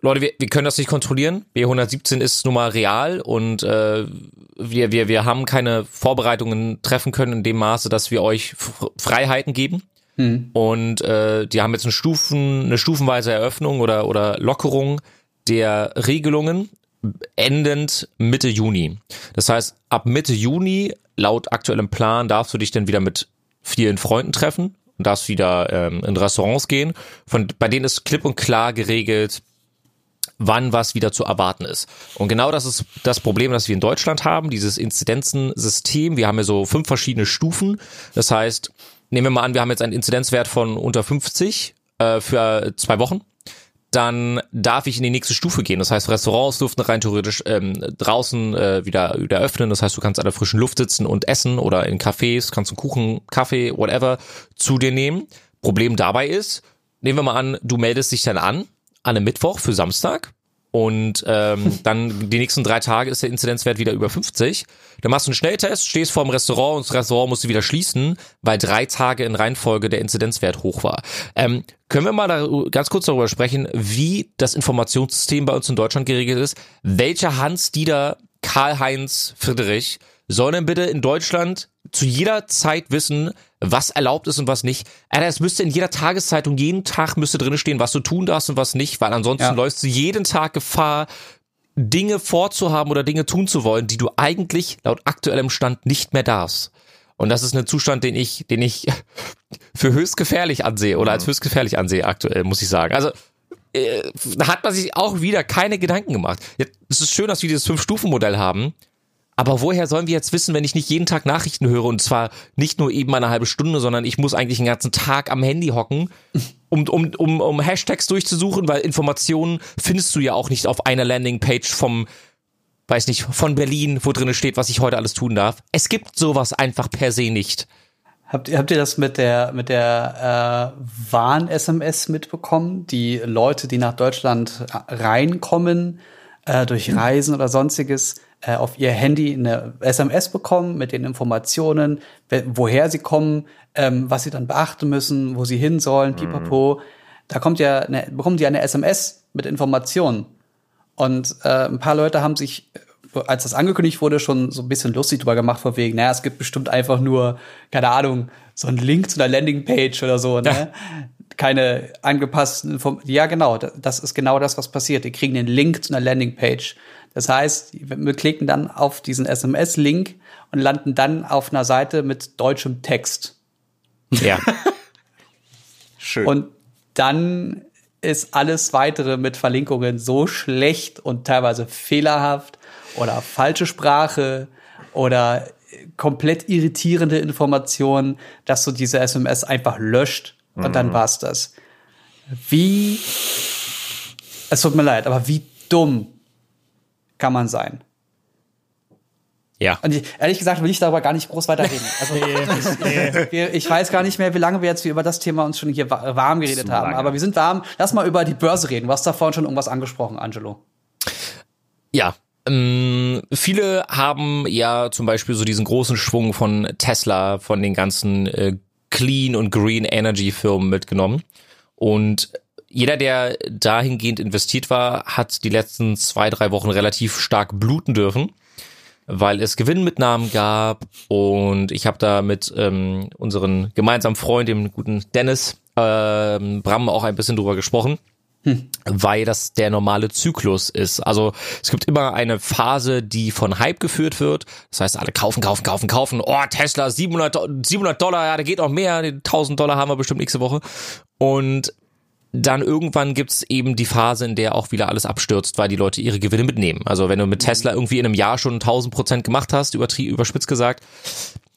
E: Leute, wir, wir können das nicht kontrollieren. B117 ist nun mal real und äh, wir, wir, wir haben keine Vorbereitungen treffen können in dem Maße, dass wir euch Freiheiten geben. Und äh, die haben jetzt eine Stufen, eine stufenweise Eröffnung oder oder Lockerung der Regelungen endend Mitte Juni. Das heißt, ab Mitte Juni laut aktuellem Plan darfst du dich dann wieder mit vielen Freunden treffen und darfst wieder ähm, in Restaurants gehen. Von bei denen ist klipp und klar geregelt, wann was wieder zu erwarten ist. Und genau das ist das Problem, das wir in Deutschland haben, dieses Inzidenzensystem. Wir haben ja so fünf verschiedene Stufen. Das heißt, nehmen wir mal an, wir haben jetzt einen Inzidenzwert von unter 50 äh, für zwei Wochen. Dann darf ich in die nächste Stufe gehen. Das heißt, Restaurants dürften rein theoretisch ähm, draußen äh, wieder, wieder öffnen. Das heißt, du kannst an der frischen Luft sitzen und essen oder in Cafés, kannst einen Kuchen, Kaffee, whatever zu dir nehmen. Problem dabei ist, nehmen wir mal an, du meldest dich dann an, an einem Mittwoch für Samstag und ähm, [LAUGHS] dann die nächsten drei Tage ist der Inzidenzwert wieder über 50. Dann machst du einen Schnelltest, stehst vor dem Restaurant und das Restaurant musst du wieder schließen, weil drei Tage in Reihenfolge der Inzidenzwert hoch war. Ähm, können wir mal da, ganz kurz darüber sprechen, wie das Informationssystem bei uns in Deutschland geregelt ist? Welcher Hans-Dieter Karl-Heinz Friedrich soll denn bitte in Deutschland zu jeder Zeit wissen, was erlaubt ist und was nicht. Alter, es müsste in jeder Tageszeitung jeden Tag müsste drin stehen, was du tun darfst und was nicht, weil ansonsten
C: Ja.
E: läufst du jeden Tag Gefahr, Dinge vorzuhaben oder Dinge tun zu wollen, die du eigentlich laut aktuellem Stand nicht mehr darfst. Und das ist ein Zustand, den ich, den ich [LAUGHS] für höchst gefährlich ansehe oder als höchst gefährlich ansehe aktuell, muss ich sagen. Also äh, hat man sich auch wieder keine Gedanken gemacht. Jetzt, es ist schön, dass wir dieses Fünf-Stufen-Modell haben, aber woher sollen wir jetzt wissen, wenn ich nicht jeden Tag Nachrichten höre und zwar nicht nur eben eine halbe Stunde, sondern ich muss eigentlich den ganzen Tag am Handy hocken, [LAUGHS] um, um, um, um Hashtags durchzusuchen, weil Informationen findest du ja auch nicht auf einer Landingpage vom, weiß nicht, von Berlin, wo drin steht, was ich heute alles tun darf. Es gibt sowas einfach per se nicht.
C: Habt ihr, habt ihr das mit der, mit der äh, Warn-SMS mitbekommen? Die Leute, die nach Deutschland reinkommen, äh, durch Reisen oder sonstiges, äh, auf ihr Handy eine SMS bekommen mit den Informationen, woher sie kommen, ähm, was sie dann beachten müssen, wo sie hin sollen, pipapo. Da kommt ja eine, bekommen die eine SMS mit Informationen. Und äh, ein paar Leute haben sich, äh, als das angekündigt wurde, schon so ein bisschen lustig drüber gemacht, von wegen, naja, es gibt bestimmt einfach nur, keine Ahnung, so einen Link zu einer Landingpage oder so, ne? Keine angepassten Informationen. Ja, genau, da- das ist genau das, was passiert. Die kriegen den Link zu einer Landingpage. Das heißt, wir klicken dann auf diesen SMS-Link und landen dann auf einer Seite mit deutschem Text.
E: Ja. [LAUGHS]
A: Schön.
C: Und dann ist alles weitere mit Verlinkungen so schlecht und teilweise fehlerhaft oder falsche Sprache oder komplett irritierende Informationen, dass du diese SMS einfach löscht und dann war's das. Wie, es tut mir leid, aber wie dumm kann man sein?
E: Ja.
C: Und ich, ehrlich gesagt will ich darüber gar nicht groß weiter reden. [LAUGHS] Also, [LAUGHS] wir, ich weiß gar nicht mehr, wie lange wir jetzt über das Thema uns schon hier wa- warm geredet
B: Zu
C: haben.
B: lange.
C: Aber wir sind warm. Lass mal über die Börse reden. Du hast da vorhin schon irgendwas angesprochen, Angelo.
E: Ja. Ähm, viele haben ja zum Beispiel so diesen großen Schwung von Tesla, von den ganzen äh, Clean und Green Energy Firmen mitgenommen. Und jeder, der dahingehend investiert war, hat die letzten zwei, drei Wochen relativ stark bluten dürfen, weil es Gewinnmitnahmen gab. Und ich habe da mit ähm, unseren gemeinsamen Freund, dem guten Dennis ähm, Bram, auch ein bisschen drüber gesprochen weil das der normale Zyklus ist. Also es gibt immer eine Phase, die von Hype geführt wird. Das heißt, alle kaufen, kaufen, kaufen, kaufen. Oh, Tesla 700, Do- 700 Dollar, ja, da geht noch mehr. 1000 Dollar haben wir bestimmt nächste Woche. Und dann irgendwann gibt's eben die Phase, in der auch wieder alles abstürzt, weil die Leute ihre Gewinne mitnehmen. Also wenn du mit Tesla irgendwie in einem Jahr schon 1000 Prozent gemacht hast, übertrie- überspitzt gesagt,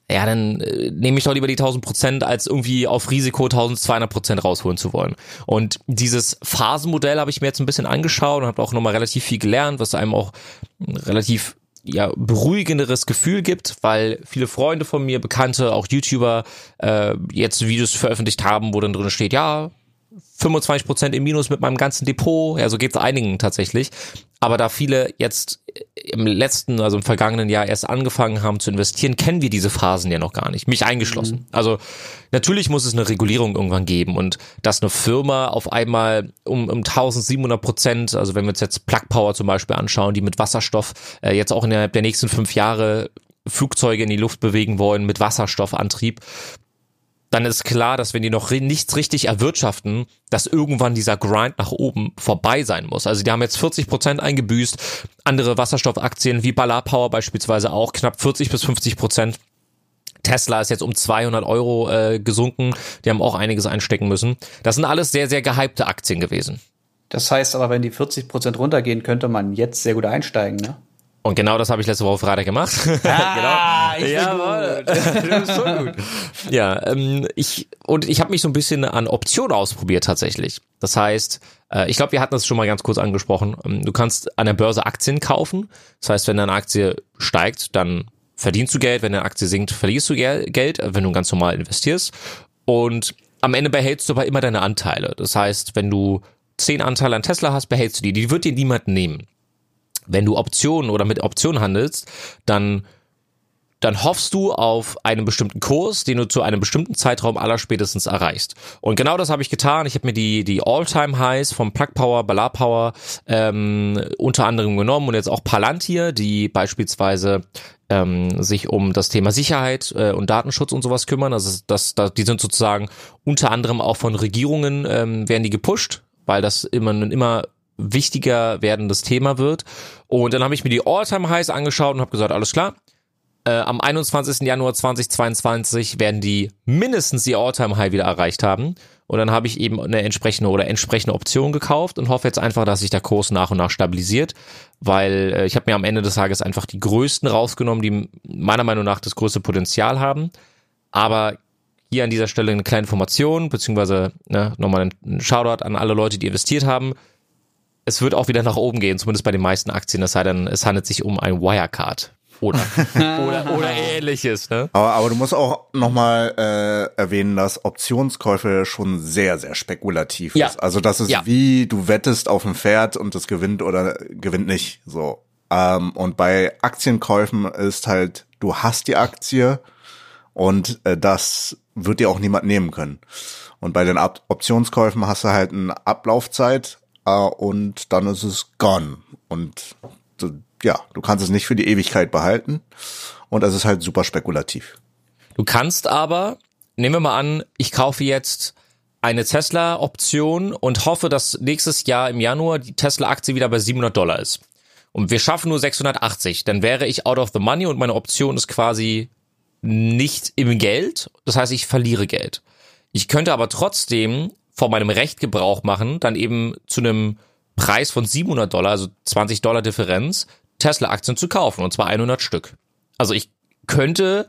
E: ja, dann äh, nehme ich doch lieber die 1000 Prozent, als irgendwie auf Risiko 1200 Prozent rausholen zu wollen. Und dieses Phasenmodell habe ich mir jetzt ein bisschen angeschaut und habe auch nochmal relativ viel gelernt, was einem auch ein relativ ja, beruhigenderes Gefühl gibt, weil viele Freunde von mir, Bekannte, auch YouTuber, äh, jetzt Videos veröffentlicht haben, wo dann drin steht, ja, 25 Prozent im Minus mit meinem ganzen Depot. Ja, so geht's einigen tatsächlich. Aber da viele jetzt im letzten, also im vergangenen Jahr erst angefangen haben zu investieren, kennen wir diese Phasen ja noch gar nicht. Mich eingeschlossen. Also natürlich muss es eine Regulierung irgendwann geben und dass eine Firma auf einmal um, um 1700 Prozent, also wenn wir uns jetzt Plug Power zum Beispiel anschauen, die mit Wasserstoff äh, jetzt auch innerhalb der nächsten fünf Jahre Flugzeuge in die Luft bewegen wollen mit Wasserstoffantrieb, dann ist klar, dass wenn die noch nichts richtig erwirtschaften, dass irgendwann dieser Grind nach oben vorbei sein muss. Also die haben jetzt 40 Prozent eingebüßt, andere Wasserstoffaktien wie Ballard Power beispielsweise auch knapp 40 bis 50 Prozent. Tesla ist jetzt um 200 Euro äh, gesunken, die haben auch einiges einstecken müssen. Das sind alles sehr, sehr gehypte Aktien gewesen.
C: Das heißt aber, wenn die 40 Prozent runtergehen, könnte man jetzt sehr gut einsteigen, ne?
E: Und genau das habe ich letzte Woche Freitag gemacht. [LAUGHS]
C: Ah, ich bin
E: Jawohl. Das ist schon gut. Ja, ähm, ich und ich habe mich so ein bisschen an Optionen ausprobiert tatsächlich. Das heißt, äh, ich glaube, wir hatten das schon mal ganz kurz angesprochen. Ähm, du kannst an der Börse Aktien kaufen. Das heißt, wenn deine Aktie steigt, dann verdienst du Geld. Wenn deine Aktie sinkt, verlierst du Gel Geld, wenn du ganz normal investierst. Und am Ende behältst du aber immer deine Anteile. Das heißt, wenn du zehn Anteile an Tesla hast, behältst du die. Die wird dir niemand nehmen wenn du Optionen oder mit Optionen handelst, dann dann hoffst du auf einen bestimmten Kurs, den du zu einem bestimmten Zeitraum allerspätestens erreichst. Und genau das habe ich getan. Ich habe mir die, die All-Time-Highs vom Plug Power, Ballard Power ähm, unter anderem genommen und jetzt auch Palantir, die beispielsweise ähm, sich um das Thema Sicherheit äh, und Datenschutz und sowas kümmern. Also das, das, die sind sozusagen unter anderem auch von Regierungen ähm, werden die gepusht, weil das immer immer wichtiger werdendes Thema wird. Und dann habe ich mir die All-Time-Highs angeschaut und habe gesagt, alles klar, äh, am 21. Januar 2022 werden die mindestens die All-Time-High wieder erreicht haben. Und dann habe ich eben eine entsprechende oder entsprechende Option gekauft und hoffe jetzt einfach, dass sich der Kurs nach und nach stabilisiert, weil äh, ich habe mir am Ende des Tages einfach die größten rausgenommen, die meiner Meinung nach das größte Potenzial haben. Aber hier an dieser Stelle eine kleine Information, beziehungsweise ne, nochmal ein Shoutout an alle Leute, die investiert haben. Es wird auch wieder nach oben gehen, zumindest bei den meisten Aktien, es sei denn, es handelt sich um ein Wirecard. Oder, [LAUGHS] oder, oder ähnliches, ne?
A: Aber, aber du musst auch nochmal äh, erwähnen, dass Optionskäufe schon sehr, sehr spekulativ
E: Ja.
A: ist. Also das ist
E: Ja.
A: wie, du wettest auf ein Pferd und das gewinnt oder gewinnt nicht. So. Ähm, und bei Aktienkäufen ist halt, du hast die Aktie und äh, das wird dir auch niemand nehmen können. Und bei den Ab Optionskäufen hast du halt eine Ablaufzeit und dann ist es gone. Und du, ja, du kannst es nicht für die Ewigkeit behalten. Und es ist halt super spekulativ.
E: Du kannst aber, nehmen wir mal an, ich kaufe jetzt eine Tesla-Option und hoffe, dass nächstes Jahr im Januar die Tesla-Aktie wieder bei 700 Dollar ist. Und wir schaffen nur 680, dann wäre ich out of the money und meine Option ist quasi nicht im Geld. Das heißt, ich verliere Geld. Ich könnte aber trotzdem von meinem Recht Gebrauch machen, dann eben zu einem Preis von 700 Dollar, also 20 Dollar Differenz, Tesla-Aktien zu kaufen, und zwar 100 Stück. Also ich könnte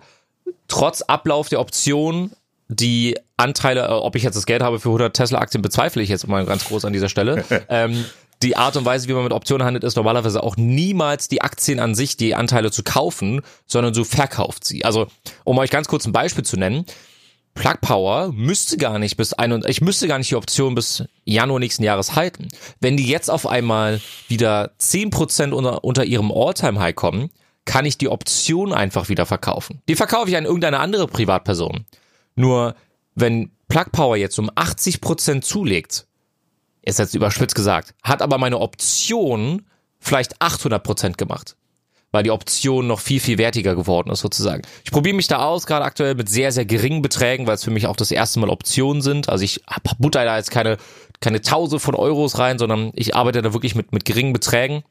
E: trotz Ablauf der Option die Anteile, äh, ob ich jetzt das Geld habe für 100 Tesla-Aktien, bezweifle ich jetzt mal ganz groß an dieser Stelle. [LAUGHS] ähm, die Art und Weise, wie man mit Optionen handelt, ist normalerweise auch niemals die Aktien an sich, die Anteile zu kaufen, sondern so verkauft sie. Also, um euch ganz kurz ein Beispiel zu nennen, Plug Power müsste gar nicht bis ein und ich müsste gar nicht die Option bis Januar nächsten Jahres halten. Wenn die jetzt auf einmal wieder 10% unter, unter ihrem All-Time High kommen, kann ich die Option einfach wieder verkaufen. Die verkaufe ich an irgendeine andere Privatperson. Nur wenn Plug Power jetzt um 80% zulegt, ist jetzt überspitzt gesagt, hat aber meine Option vielleicht 800% gemacht weil die Option noch viel, viel wertiger geworden ist sozusagen. Ich probiere mich da aus, gerade aktuell mit sehr, sehr geringen Beträgen, weil es für mich auch das erste Mal Optionen sind. Also ich butter da jetzt keine, keine Tausende von Euros rein, sondern ich arbeite da wirklich mit, mit geringen Beträgen.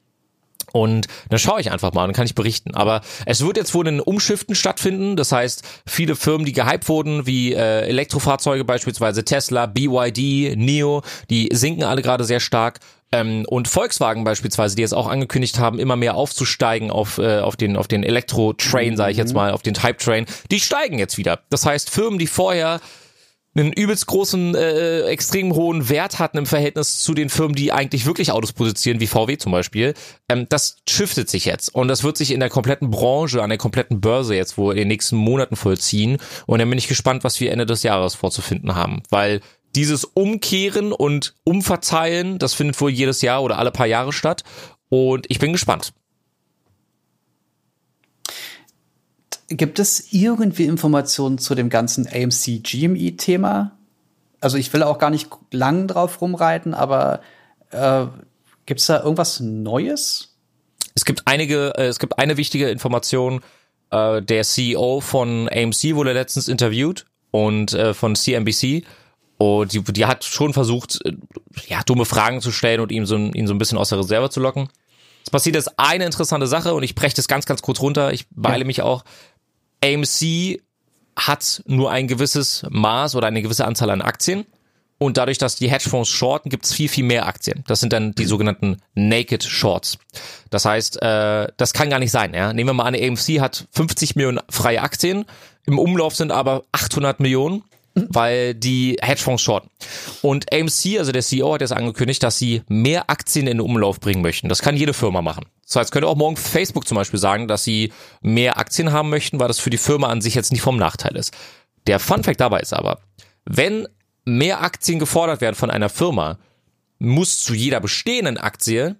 E: Und dann schaue ich einfach mal und kann ich berichten. Aber es wird jetzt wohl ein Umschiften stattfinden. Das heißt, viele Firmen, die gehypt wurden, wie äh, Elektrofahrzeuge beispielsweise Tesla, BYD, NIO, die sinken alle gerade sehr stark. Ähm, und Volkswagen beispielsweise, die jetzt auch angekündigt haben, immer mehr aufzusteigen auf, äh, auf den, auf den Elektro-Train, sage ich jetzt mal, auf den Type-Train, die steigen jetzt wieder. Das heißt, Firmen, die vorher einen übelst großen, äh, extrem hohen Wert hatten im Verhältnis zu den Firmen, die eigentlich wirklich Autos produzieren, wie VW zum Beispiel, ähm, das shiftet sich jetzt. Und das wird sich in der kompletten Branche, an der kompletten Börse jetzt wohl in den nächsten Monaten vollziehen. Und dann bin ich gespannt, was wir Ende des Jahres vorzufinden haben. Weil dieses Umkehren und Umverteilen, das findet wohl jedes Jahr oder alle paar Jahre statt. Und ich bin gespannt.
C: Gibt es irgendwie Informationen zu dem ganzen AMC GME Thema? Also ich will auch gar nicht lang drauf rumreiten, aber äh, gibt es da irgendwas Neues?
E: Es gibt einige, äh, es gibt eine wichtige Information. Äh, der CEO von AMC wurde letztens interviewt und äh, von CNBC und die, die hat schon versucht, äh, ja, dumme Fragen zu stellen und ihm so, ihn so ein bisschen aus der Reserve zu locken. Es passiert jetzt eine interessante Sache und ich breche das ganz, ganz kurz runter. Ich beeile ja. mich auch. AMC hat nur ein gewisses Maß oder eine gewisse Anzahl an Aktien. Und dadurch, dass die Hedgefonds shorten, gibt es viel, viel mehr Aktien. Das sind dann die sogenannten Naked Shorts. Das heißt, äh, das kann gar nicht sein. Ja? Nehmen wir mal an, AMC hat 50 Millionen freie Aktien. Im Umlauf sind aber 800 Millionen weil die Hedgefonds shorten. Und AMC, also der CEO, hat jetzt angekündigt, dass sie mehr Aktien in den Umlauf bringen möchten. Das kann jede Firma machen. Das heißt, könnte auch morgen Facebook zum Beispiel sagen, dass sie mehr Aktien haben möchten, weil das für die Firma an sich jetzt nicht vom Nachteil ist. Der Fun Fact dabei ist aber, wenn mehr Aktien gefordert werden von einer Firma, muss zu jeder bestehenden Aktie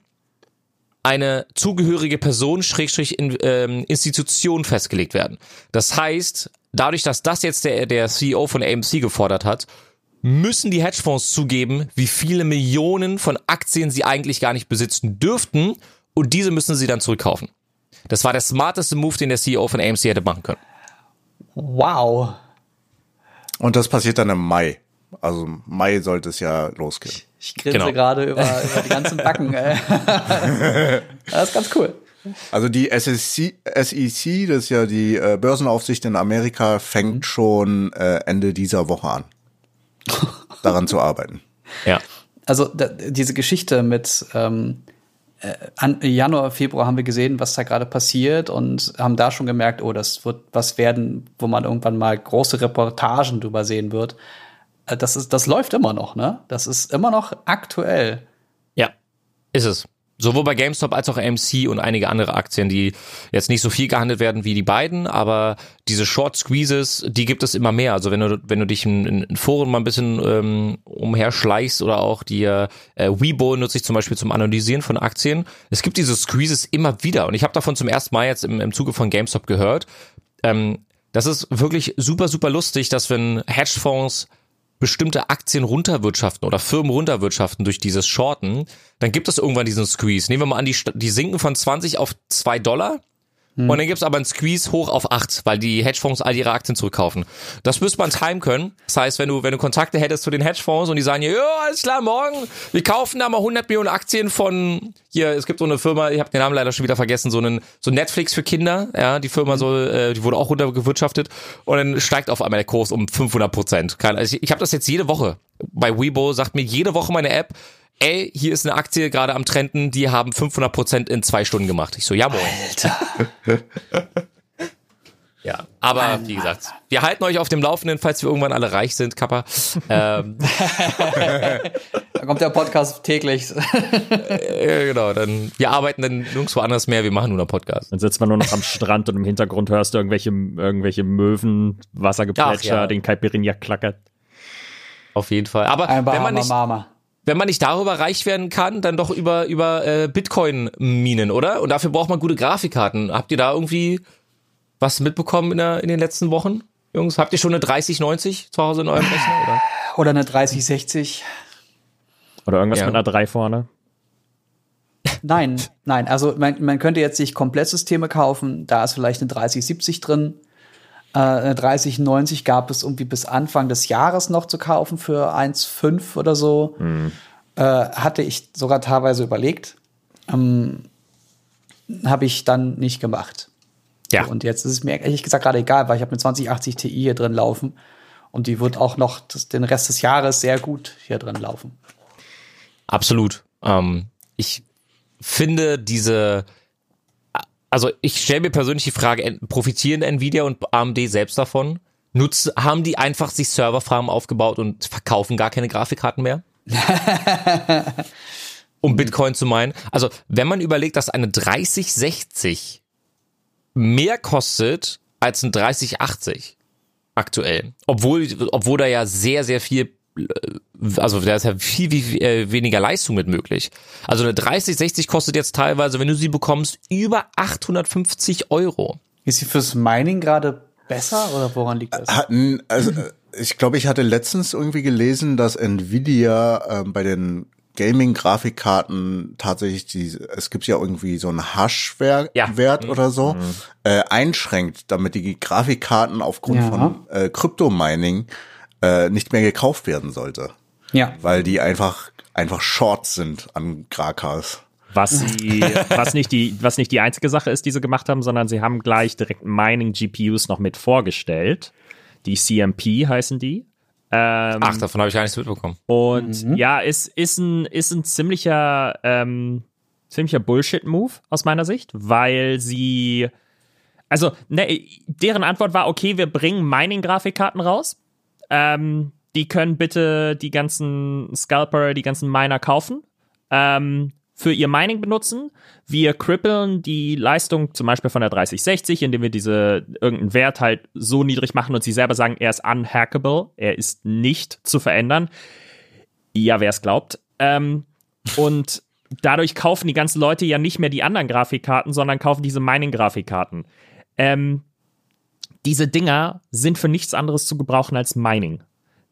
E: eine zugehörige Person, Schrägstrich in, ähm, Institution festgelegt werden. Das heißt, dadurch, dass das jetzt der, der CEO von AMC gefordert hat, müssen die Hedgefonds zugeben, wie viele Millionen von Aktien sie eigentlich gar nicht besitzen dürften und diese müssen sie dann zurückkaufen. Das war der smarteste Move, den der CEO von AMC hätte machen können.
C: Wow.
A: Und das passiert dann im Mai. Also Mai sollte es ja losgehen. Ich,
C: ich grinse genau. gerade über, über die ganzen Backen. [LAUGHS] [LAUGHS] das ist ganz cool.
A: Also die SEC, SEC, das ist ja die äh, Börsenaufsicht in Amerika, fängt mhm. schon äh, Ende dieser Woche an, [LAUGHS] daran zu arbeiten.
C: Ja. Also da, diese Geschichte mit ähm, äh, an Januar, Februar haben wir gesehen, was da gerade passiert und haben da schon gemerkt, oh, das wird was werden, wo man irgendwann mal große Reportagen drüber sehen wird. Äh, das ist, das läuft immer noch, ne? Das ist immer noch aktuell.
E: Ja, ist es. Sowohl bei GameStop als auch AMC und einige andere Aktien, die jetzt nicht so viel gehandelt werden wie die beiden, aber diese Short Squeezes, die gibt es immer mehr. Also wenn du, wenn du dich in, in Foren mal ein bisschen ähm, umherschleichst oder auch die äh, Weibo nutze ich zum Beispiel zum Analysieren von Aktien. Es gibt diese Squeezes immer wieder und ich habe davon zum ersten Mal jetzt im, im Zuge von GameStop gehört. Ähm, das ist wirklich super, super lustig, dass wenn Hedgefonds bestimmte Aktien runterwirtschaften oder Firmen runterwirtschaften durch dieses Shorten, dann gibt es irgendwann diesen Squeeze. Nehmen wir mal an, die, die sinken von 20 auf 2 Dollar und dann gibt's aber einen Squeeze hoch auf 8, weil die Hedgefonds all ihre Aktien zurückkaufen. Das müsste man timen können. Das heißt, wenn du, wenn du Kontakte hättest zu den Hedgefonds und die sagen, ja, alles klar, morgen, wir kaufen da mal 100 Millionen Aktien von, hier, es gibt so eine Firma, ich habe den Namen leider schon wieder vergessen, so einen, so Netflix für Kinder, ja, die Firma soll, äh, die wurde auch runtergewirtschaftet und dann steigt auf einmal der Kurs um 500 Prozent. Also ich, ich habe das jetzt jede Woche. Bei Weibo sagt mir jede Woche meine App, ey, hier ist eine Aktie gerade am Trenden, die haben 500 Prozent in zwei Stunden gemacht. Ich so, ja moin.
C: Alter. [LAUGHS]
E: Ja, aber wie gesagt, wir halten euch auf dem Laufenden, falls wir irgendwann alle reich sind, Kappa. Ähm, [LAUGHS]
C: Da kommt der Podcast täglich. [LAUGHS]
E: äh, genau, dann wir arbeiten dann nirgendwo anders mehr, wir machen nur noch Podcast.
B: Dann sitzt man nur noch am Strand und im Hintergrund hörst du irgendwelche, irgendwelche Möwen, Wassergeplätscher,
E: ja.
B: den Caipirinha klackert.
E: Auf jeden Fall. Aber
C: Ein
E: wenn man nicht,
C: Mama.
E: Wenn man nicht darüber reich werden kann, dann doch über über äh, Bitcoin-Minen, oder? Und dafür braucht man gute Grafikkarten. Habt ihr da irgendwie was mitbekommen in, der, in den letzten Wochen? Jungs, habt ihr schon eine 3090 zu Hause in eurem Rechner? Oder?
C: Oder eine 3060.
B: Oder irgendwas
E: Ja.
B: mit einer 3 vorne.
C: Nein, nein. Also man, man könnte jetzt sich Komplettsysteme kaufen. Da ist vielleicht eine 3070 drin. Äh, eine 3090 gab es irgendwie bis Anfang des Jahres noch zu kaufen für 1,5 oder so. Äh, hatte ich sogar teilweise überlegt. Ähm, Habe ich dann nicht gemacht.
E: Ja.
C: Und jetzt ist es mir ehrlich gesagt gerade egal, weil ich habe eine 2080 Ti hier drin laufen. Und die wird auch noch das, den Rest des Jahres sehr gut hier drin laufen.
E: Absolut. Ähm, ich finde diese, also ich stelle mir persönlich die Frage, en- profitieren Nvidia und AMD selbst davon? Nutzen, haben die einfach sich Serverfarmen aufgebaut und verkaufen gar keine Grafikkarten mehr? [LAUGHS] um Bitcoin zu meinen. Also, wenn man überlegt, dass eine 3060 mehr kostet als ein 3080 aktuell, obwohl, obwohl da ja sehr, sehr viel also da ist ja viel, viel äh, weniger Leistung mit möglich. Also eine 3060 kostet jetzt teilweise, wenn du sie bekommst, über 850 Euro.
C: Ist sie fürs Mining gerade besser oder woran liegt das?
A: Hatten, also, äh, ich glaube, ich hatte letztens irgendwie gelesen, dass Nvidia ähm, bei den Gaming-Grafikkarten tatsächlich die, es gibt ja irgendwie so einen Hash-Wert
E: Ja.
A: Wert oder so, äh, einschränkt, damit die Grafikkarten aufgrund
C: Ja.
A: von äh, Kryptomining äh, nicht mehr gekauft werden sollte.
C: Ja.
A: Weil die einfach, einfach Shorts sind an Grakas.
B: Was sie, was nicht die, was nicht die einzige Sache ist, die sie gemacht haben, sondern sie haben gleich direkt Mining GPUs noch mit vorgestellt. Die CMP heißen die. Ähm,
E: Ach, davon habe ich gar nichts mitbekommen.
B: Und ja, ist, ist ein, ist ein ziemlicher, ähm, ziemlicher Bullshit-Move aus meiner Sicht, weil sie, also, ne, deren Antwort war, okay, wir bringen Mining-Grafikkarten raus. Ähm, die können bitte die ganzen Scalper, die ganzen Miner kaufen, ähm, für ihr Mining benutzen. Wir krippeln die Leistung zum Beispiel von der 3060, indem wir diese irgendeinen Wert halt so niedrig machen und sie selber sagen, er ist unhackable, er ist nicht zu verändern. Ja, wer es glaubt. Ähm, und dadurch kaufen die ganzen Leute ja nicht mehr die anderen Grafikkarten, sondern kaufen diese Mining-Grafikkarten. Ähm, diese Dinger sind für nichts anderes zu gebrauchen als Mining.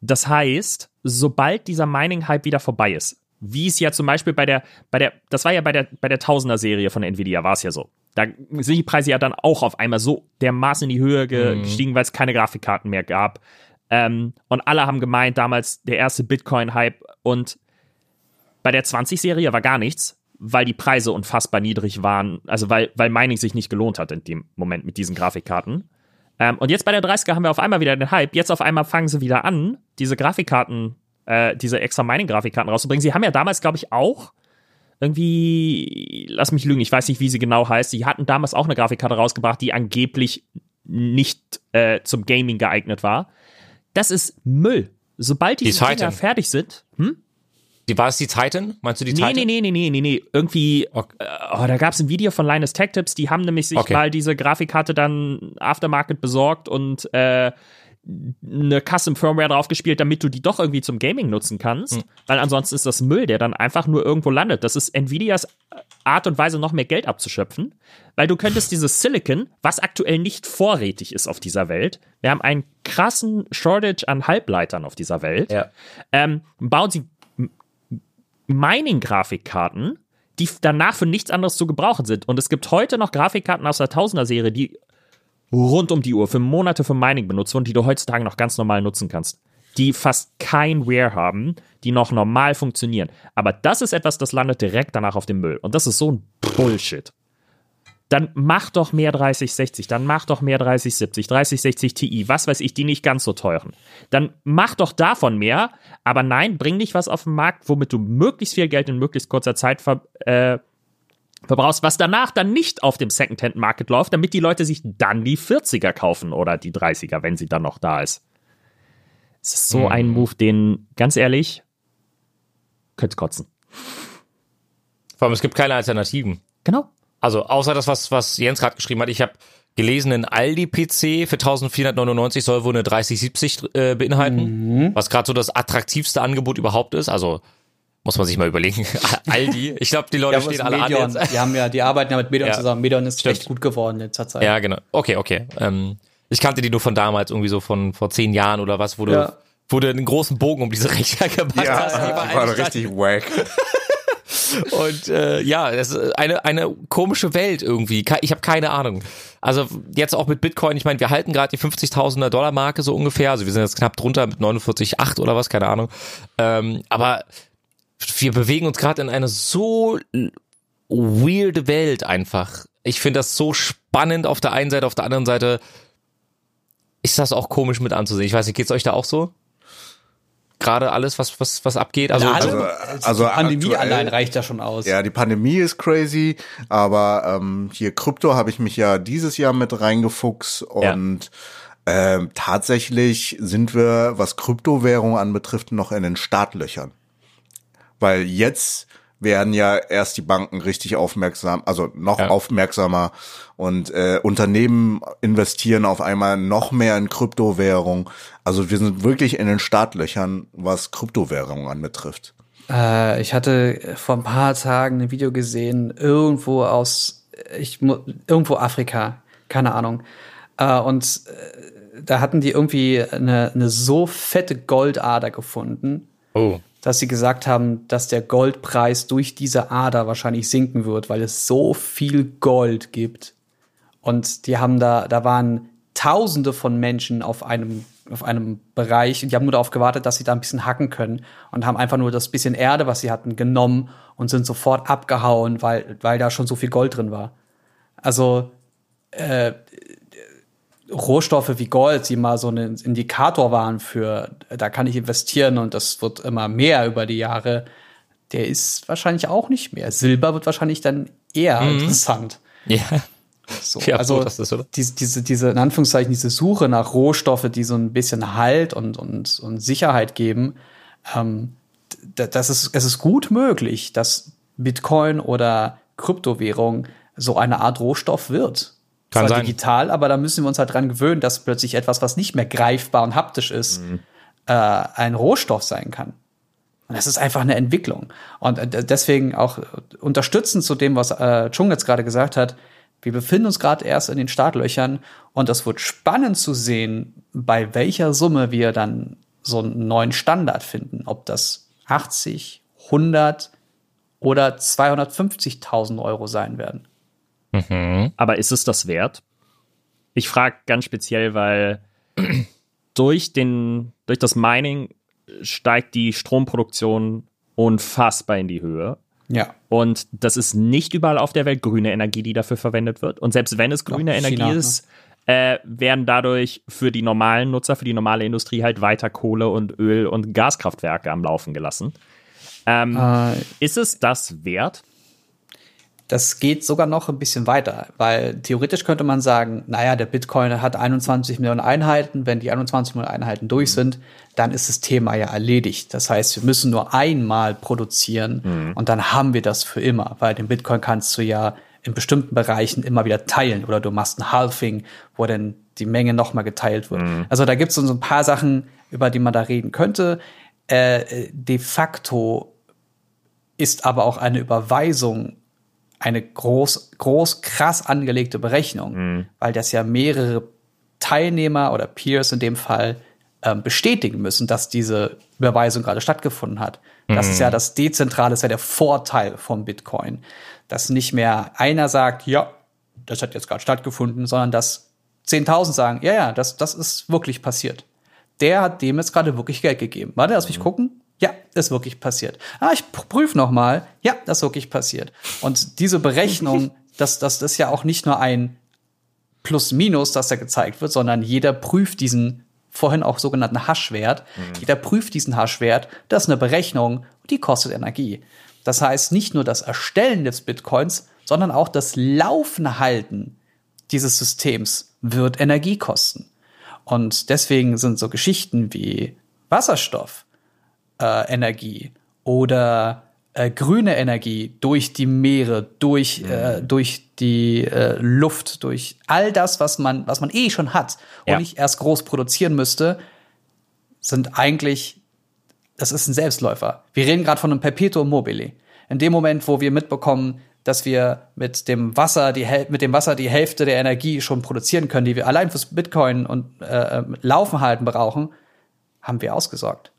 B: Das heißt, sobald dieser Mining-Hype wieder vorbei ist, wie es ja zum Beispiel bei der, bei der, das war ja bei der, bei der Tausender-Serie von Nvidia, war es ja so. Da sind die Preise ja dann auch auf einmal so dermaßen in die Höhe ge gestiegen, weil es keine Grafikkarten mehr gab. Ähm, und alle haben gemeint, damals der erste Bitcoin-Hype und bei der 20-Serie war gar nichts, weil die Preise unfassbar niedrig waren, also weil, weil Mining sich nicht gelohnt hat in dem Moment mit diesen Grafikkarten. Ähm, und jetzt bei der 30er haben wir auf einmal wieder den Hype. Jetzt auf einmal fangen sie wieder an, diese Grafikkarten, äh, diese extra Mining-Grafikkarten rauszubringen. Sie haben ja damals, glaube ich, auch irgendwie, lass mich lügen, ich weiß nicht, wie sie genau heißt. Sie hatten damals auch eine Grafikkarte rausgebracht, die angeblich nicht äh, zum Gaming geeignet war. Das ist Müll. Sobald
E: Die
B: diese Dinger fertig sind, hm?
E: Die, war es die Titan? Meinst du die
B: Nee,
E: Titan?
B: nee, nee, nee, nee, nee, nee. Irgendwie,
E: Okay.
B: äh, oh, da gab es ein Video von Linus Tech Tips, die haben nämlich sich
E: Okay.
B: mal diese Grafikkarte dann Aftermarket besorgt und äh, eine Custom Firmware draufgespielt, damit du die doch irgendwie zum Gaming nutzen kannst. Weil ansonsten ist das Müll, der dann einfach nur irgendwo landet. Das ist Nvidias Art und Weise, noch mehr Geld abzuschöpfen. Weil du könntest dieses Silicon, was aktuell nicht vorrätig ist auf dieser Welt, wir haben einen krassen Shortage an Halbleitern auf dieser Welt,
E: Ja.
B: ähm, bauen sie Mining-Grafikkarten, die danach für nichts anderes zu gebrauchen sind. Und es gibt heute noch Grafikkarten aus der Tausender-Serie, die rund um die Uhr für Monate für Mining benutzt wurden, die du heutzutage noch ganz normal nutzen kannst. Die fast kein Wear haben, die noch normal funktionieren. Aber das ist etwas, das landet direkt danach auf dem Müll. Und das ist so ein Bullshit. Dann mach doch mehr 3060, dann mach doch mehr 3070, 3060 Ti, was weiß ich, die nicht ganz so teuren. Dann mach doch davon mehr, aber nein, bring nicht was auf den Markt, womit du möglichst viel Geld in möglichst kurzer Zeit ver äh, verbrauchst, was danach dann nicht auf dem Secondhand-Market läuft, damit die Leute sich dann die 40er kaufen oder die 30er, wenn sie dann noch da ist. Es ist so ein Move, den, ganz ehrlich, könnt's kotzen.
E: Vor allem, es gibt keine Alternativen.
B: Genau.
E: Also, außer das, was, was Jens gerade geschrieben hat. Ich habe gelesen, ein Aldi-PC für 1499 soll wohl eine 3070 äh, beinhalten, was gerade so das attraktivste Angebot überhaupt ist. Also, muss man sich mal überlegen. [LAUGHS] Aldi, ich glaube, die Leute
C: Ja,
E: stehen alle
C: Medion,
E: an jetzt.
C: die haben ja, die arbeiten ja mit Medion
E: Ja.
C: zusammen. Medion ist
E: Stimmt.
C: echt gut geworden in letzter Zeit.
E: Ja, genau. Okay, okay. Ähm, ich kannte die nur von damals, irgendwie so von vor zehn Jahren oder was, wo du,
C: Ja.
E: wo du einen großen Bogen um diese Rechner [LAUGHS] gemacht
A: Ja,
E: hast. Die
A: das
E: war
A: war
E: eigentlich
A: richtig wack. [LAUGHS]
E: Und äh, ja, es ist eine, eine komische Welt irgendwie. Ich habe keine Ahnung. Also jetzt auch mit Bitcoin, ich meine, wir halten gerade die 50.000er Dollar Marke so ungefähr. Also wir sind jetzt knapp drunter mit 49,8 oder was, keine Ahnung. Ähm, aber wir bewegen uns gerade in eine so weirde Welt einfach. Ich finde das so spannend auf der einen Seite, auf der anderen Seite ist das auch komisch mit anzusehen. Ich weiß nicht, geht's euch da auch so? Gerade alles, was, was, was abgeht? Also,
C: Alle-
A: Also,
C: also,
A: also
C: die Pandemie
A: aktuell-
C: allein reicht ja schon aus.
A: Ja, die Pandemie ist crazy, aber ähm, hier Krypto habe ich mich ja dieses Jahr mit reingefuchst und ähm, tatsächlich sind wir, was Kryptowährung anbetrifft, noch in den Startlöchern. Weil jetzt werden ja erst die Banken richtig aufmerksam, also noch
E: Ja.
A: aufmerksamer und äh, Unternehmen investieren auf einmal noch mehr in Kryptowährung. Also wir sind wirklich in den Startlöchern, was Kryptowährung anbetrifft.
C: Äh, ich hatte vor ein paar Tagen ein Video gesehen, irgendwo aus, ich, irgendwo Afrika, keine Ahnung. Äh, und äh, da hatten die irgendwie eine, eine so fette Goldader gefunden,
E: oh.
C: Dass sie gesagt haben, dass der Goldpreis durch diese Ader wahrscheinlich sinken wird, weil es so viel Gold gibt. Und die haben da, da waren Tausende von Menschen auf einem, auf einem Bereich und die haben nur darauf gewartet, dass sie da ein bisschen hacken können und haben einfach nur das bisschen Erde, was sie hatten, genommen und sind sofort abgehauen, weil, weil da schon so viel Gold drin war. Also, äh, Rohstoffe wie Gold, die mal so ein Indikator waren für, da kann ich investieren und das wird immer mehr über die Jahre, der ist wahrscheinlich auch nicht mehr. Silber wird wahrscheinlich dann eher interessant.
E: Ja.
C: So,
E: Ja,
C: also
E: so, das ist, oder?
C: diese, diese, diese, in Anführungszeichen, diese Suche nach Rohstoffe, die so ein bisschen Halt und, und, und Sicherheit geben, ähm, das ist, es ist gut möglich, dass Bitcoin oder Kryptowährung so eine Art Rohstoff wird.
E: Kann
C: Zwar
E: sein.
C: digital, aber da müssen wir uns halt dran gewöhnen, dass plötzlich etwas, was nicht mehr greifbar und haptisch ist, äh, ein Rohstoff sein kann. Und das ist einfach eine Entwicklung. Und äh, deswegen auch unterstützend zu dem, was äh, Chung jetzt gerade gesagt hat, wir befinden uns gerade erst in den Startlöchern und es wird spannend zu sehen, bei welcher Summe wir dann so einen neuen Standard finden. Ob das 80, 100 oder 250.000 Euro sein werden.
B: Aber ist es das wert? Ich frage ganz speziell, weil [CLEARS THROAT] durch, den, durch das Mining steigt die Stromproduktion unfassbar in die Höhe.
C: Ja.
B: Und das ist nicht überall auf der Welt grüne Energie, die dafür verwendet wird. Und selbst wenn es grüne
C: Doch,
B: Energie
C: China, ne?
B: ist, äh, werden dadurch für die normalen Nutzer, für die normale Industrie halt weiter Kohle und Öl und Gaskraftwerke am Laufen gelassen. Ähm,
C: Äh,
B: ist es das wert?
C: Das geht sogar noch ein bisschen weiter, weil theoretisch könnte man sagen, naja, der Bitcoin hat 21 Millionen Einheiten, wenn die 21 Millionen Einheiten durch sind, dann ist das Thema ja erledigt. Das heißt, wir müssen nur einmal produzieren und dann haben wir das für immer, weil den Bitcoin kannst du ja in bestimmten Bereichen immer wieder teilen oder du machst ein Halving, wo dann die Menge nochmal geteilt wird. Also da gibt es so ein paar Sachen, über die man da reden könnte. Äh, de facto ist aber auch eine Überweisung eine groß, groß, krass angelegte Berechnung, weil das ja mehrere Teilnehmer oder Peers in dem Fall ähm, bestätigen müssen, dass diese Überweisung gerade stattgefunden hat. Das ist ja das Dezentrale, ist ja der Vorteil vom Bitcoin. Dass nicht mehr einer sagt, ja, das hat jetzt gerade stattgefunden, sondern dass 10.000 sagen, ja, ja, das, das ist wirklich passiert. Der hat dem jetzt gerade wirklich Geld gegeben. Warte, lass mich gucken. Ist wirklich passiert. Ah, ich prüfe noch mal. Ja, das ist wirklich passiert. Und diese Berechnung, das, [LAUGHS] das, das ist ja auch nicht nur ein Plus-Minus, das da gezeigt wird, sondern jeder prüft diesen vorhin auch sogenannten Hash-Wert. Jeder prüft diesen Hash-Wert. Das ist eine Berechnung, die kostet Energie. Das heißt, nicht nur das Erstellen des Bitcoins, sondern auch das Laufen halten dieses Systems wird Energie kosten. Und deswegen sind so Geschichten wie Wasserstoff, äh, Energie oder äh, grüne Energie durch die Meere, durch, äh, durch die äh, Luft, durch all das, was man, was man eh schon hat und
B: Ja.
C: nicht erst groß produzieren müsste, sind eigentlich, das ist ein Selbstläufer. Wir reden gerade von einem Perpetuum mobile. In dem Moment, wo wir mitbekommen, dass wir mit dem Wasser die Häl- mit dem Wasser die Hälfte der Energie schon produzieren können, die wir allein fürs Bitcoin und äh, äh, Laufen halten brauchen, haben wir ausgesorgt.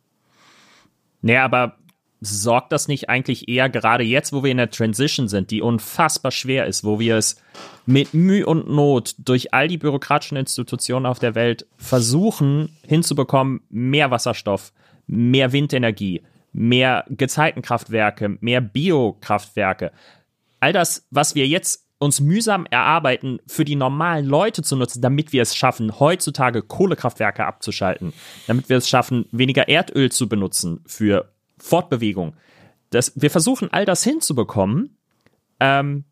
B: Nee, aber sorgt das nicht eigentlich eher gerade jetzt, wo wir in der Transition sind, die unfassbar schwer ist, wo wir es mit Mühe und Not durch all die bürokratischen Institutionen auf der Welt versuchen hinzubekommen, mehr Wasserstoff, mehr Windenergie, mehr Gezeitenkraftwerke, mehr Biokraftwerke. All das, was wir jetzt uns mühsam erarbeiten, für die normalen Leute zu nutzen, damit wir es schaffen, heutzutage Kohlekraftwerke abzuschalten, damit wir es schaffen, weniger Erdöl zu benutzen für Fortbewegung. Das, wir versuchen all das hinzubekommen, ähm,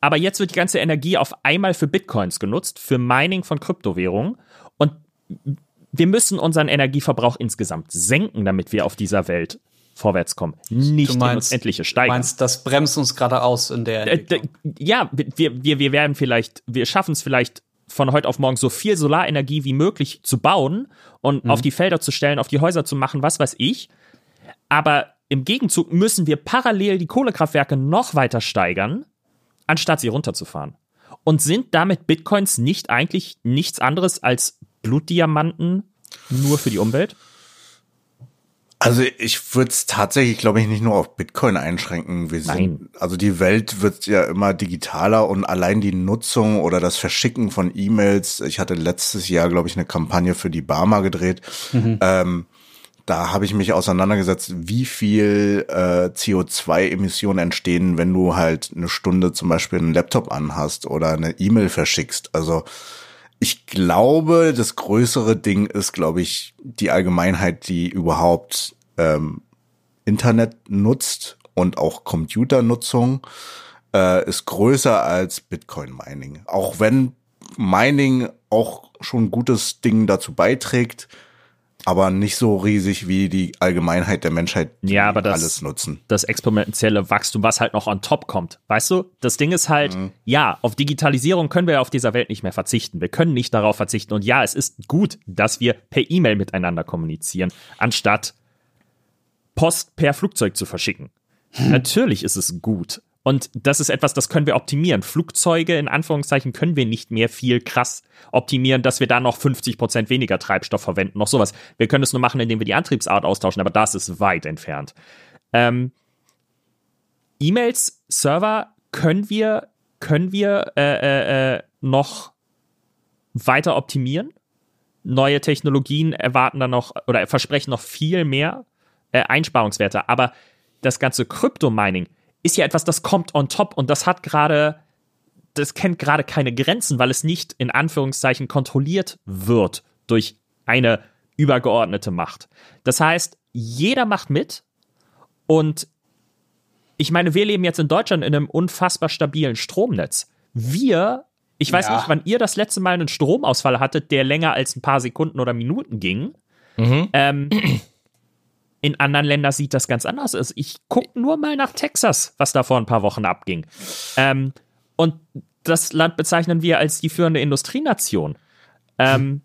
B: aber jetzt wird die ganze Energie auf einmal für Bitcoins genutzt, für Mining von Kryptowährungen und wir müssen unseren Energieverbrauch insgesamt senken, damit wir auf dieser Welt vorwärts kommen. Nicht in uns endliche
C: du meinst, das bremst uns gerade aus in der
B: Äh,
C: Entwicklung.
B: ja, wir, wir, wir werden vielleicht, wir schaffen es vielleicht von heute auf morgen so viel Solarenergie wie möglich zu bauen und auf die Felder zu stellen, auf die Häuser zu machen, was weiß ich. Aber im Gegenzug müssen wir parallel die Kohlekraftwerke noch weiter steigern, anstatt sie runterzufahren. Und sind damit Bitcoins nicht eigentlich nichts anderes als Blutdiamanten nur für die Umwelt?
A: Also ich würde es tatsächlich, glaube ich, nicht nur auf Bitcoin einschränken. Wir sind,
B: Nein.
A: also die Welt wird ja immer digitaler und allein die Nutzung oder das Verschicken von E-Mails. Ich hatte letztes Jahr, glaube ich, eine Kampagne für die Barmer gedreht. Ähm, da habe ich mich auseinandergesetzt, wie viel äh, CO2-Emissionen entstehen, wenn du halt eine Stunde zum Beispiel einen Laptop anhast oder eine E-Mail verschickst. Also ich glaube, das größere Ding ist, glaube ich, die Allgemeinheit, die überhaupt ähm, Internet nutzt und auch Computernutzung äh, ist größer als Bitcoin-Mining. Auch wenn Mining auch schon ein gutes Ding dazu beiträgt, aber nicht so riesig wie die Allgemeinheit der Menschheit, die
B: Ja, aber das-
A: alles nutzen.
B: das exponentielle Wachstum, was halt noch on top kommt. Weißt du, das Ding ist halt, ja, auf Digitalisierung können wir auf dieser Welt nicht mehr verzichten. Wir können nicht darauf verzichten. Und ja, es ist gut, dass wir per E-Mail miteinander kommunizieren, anstatt Post per Flugzeug zu verschicken. Natürlich ist es gut. Und das ist etwas, das können wir optimieren. Flugzeuge, in Anführungszeichen, können wir nicht mehr viel krass optimieren, dass wir da noch 50 Prozent weniger Treibstoff verwenden, noch sowas. Wir können es nur machen, indem wir die Antriebsart austauschen, aber das ist weit entfernt. Ähm, E-Mails, Server können wir, können wir äh, äh, äh, noch weiter optimieren. Neue Technologien erwarten dann noch oder versprechen noch viel mehr äh, Einsparungswerte. Aber das ganze Krypto-Mining ist ja etwas, das kommt on top und das hat gerade, das kennt gerade keine Grenzen, weil es nicht in Anführungszeichen kontrolliert wird durch eine übergeordnete Macht. Das heißt, jeder macht mit und ich meine, wir leben jetzt in Deutschland in einem unfassbar stabilen Stromnetz. Wir, ich weiß
C: Ja.
B: nicht, wann ihr das letzte Mal einen Stromausfall hattet, der länger als ein paar Sekunden oder Minuten ging. Ähm, in anderen Ländern sieht das ganz anders aus. Ich gucke nur mal nach Texas, was da vor ein paar Wochen abging. Ähm, und das Land bezeichnen wir als die führende Industrienation. Ähm,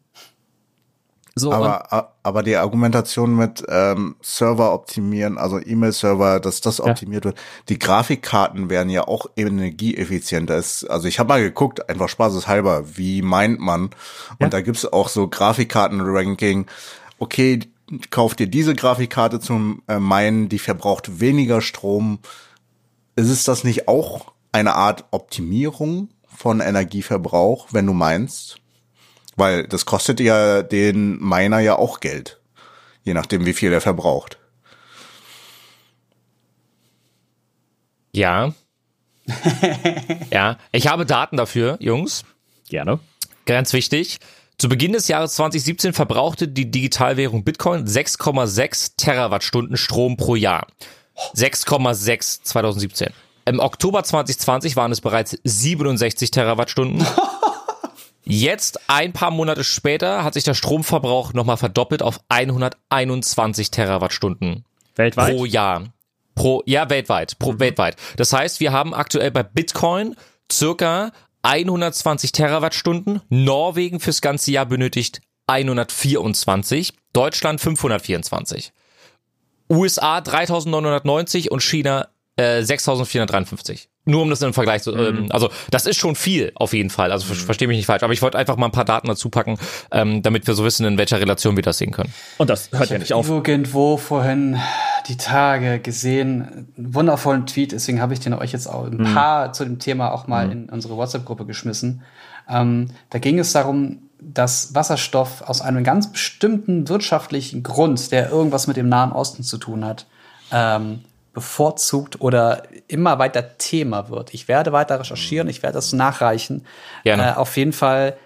B: so,
A: Aber, aber die Argumentation mit ähm, Server optimieren, also E-Mail-Server, dass das optimiert wird, die Grafikkarten werden ja auch energieeffizienter. Es- Also ich habe mal geguckt, einfach spaßeshalber, wie meint man? Und
B: Ja.
A: da gibt's auch so Grafikkarten-Ranking. Okay, kauf dir diese Grafikkarte zum äh, Meinen, die verbraucht weniger Strom. Ist es das nicht auch eine Art Optimierung von Energieverbrauch, wenn du meinst? Weil das kostet ja den Miner ja auch Geld. Je nachdem, wie viel er verbraucht.
E: Ja. [LAUGHS] ja, ich habe Daten dafür, Jungs.
B: gerne.
E: Ganz wichtig. Zu Beginn des Jahres 2017 verbrauchte die Digitalwährung Bitcoin 6,6 Terawattstunden Strom pro Jahr. 6,6 2017. Im Oktober 2020 waren es bereits 67 Terawattstunden. [LAUGHS] Jetzt, ein paar Monate später, hat sich der Stromverbrauch nochmal verdoppelt auf 121 Terawattstunden
B: Weltweit.
E: pro Jahr. Pro, ja, weltweit. Pro, weltweit. Das heißt, wir haben aktuell bei Bitcoin circa 120 Terawattstunden. Norwegen fürs ganze Jahr benötigt 124. Deutschland 524. USA 3990 und China äh, 6453. Nur um das im Vergleich zu, ähm, also das ist schon viel auf jeden Fall. Also ver verstehe mich nicht falsch, aber ich wollte einfach mal ein paar Daten dazu packen, ähm, damit wir so wissen, in welcher Relation wir das sehen können.
B: Und das hört ja nicht auf.
C: Irgendwo vorhin die Tage gesehen, einen wundervollen Tweet, deswegen habe ich den euch jetzt auch ein paar zu dem Thema auch mal in unsere WhatsApp-Gruppe geschmissen. Ähm, da ging es darum, dass Wasserstoff aus einem ganz bestimmten wirtschaftlichen Grund, der irgendwas mit dem Nahen Osten zu tun hat, ähm, bevorzugt oder immer weiter Thema wird. Ich werde weiter recherchieren, ich werde das nachreichen.
E: Gerne.
C: Äh, auf jeden Fall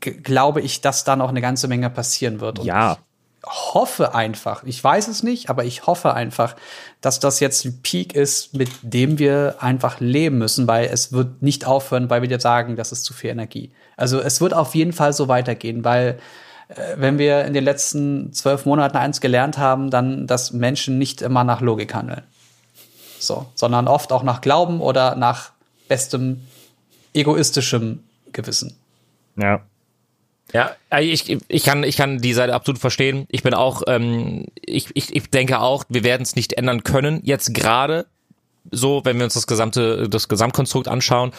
C: g- glaube ich, dass da noch eine ganze Menge passieren wird. Und
B: Ja.
C: Hoffe einfach, ich weiß es nicht, aber ich hoffe einfach, dass das jetzt ein Peak ist, mit dem wir einfach leben müssen, weil es wird nicht aufhören, weil wir dir sagen, das ist zu viel Energie. Also es wird auf jeden Fall so weitergehen, weil äh, wenn wir in den letzten zwölf Monaten eins gelernt haben, dann, dass Menschen nicht immer nach Logik handeln. So, sondern oft auch nach Glauben oder nach bestem egoistischem Gewissen.
B: Ja.
E: Ja, also ich, ich, kann, ich kann die Seite absolut verstehen. Ich bin auch, ähm, ich, ich, ich denke auch, wir werden es nicht ändern können. Jetzt gerade so, wenn wir uns das gesamte, das Gesamtkonstrukt anschauen.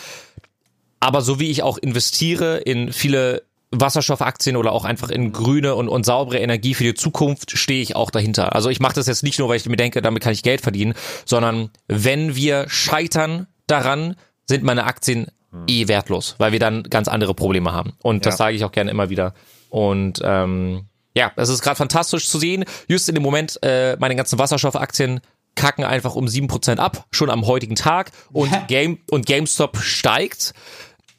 E: Aber so wie ich auch investiere in viele Wasserstoffaktien oder auch einfach in grüne und, und saubere Energie für die Zukunft, stehe ich auch dahinter. Also ich mache das jetzt nicht nur, weil ich mir denke, damit kann ich Geld verdienen, sondern wenn wir scheitern daran, sind meine Aktien eh wertlos, weil wir dann ganz andere Probleme haben. Und das
B: Ja.
E: sage ich auch gerne immer wieder. Und ähm, ja, es ist gerade fantastisch zu sehen. Just in dem Moment, äh, meine ganzen Wasserstoffaktien kacken einfach um 7% ab, schon am heutigen Tag. Und, Game, und GameStop steigt.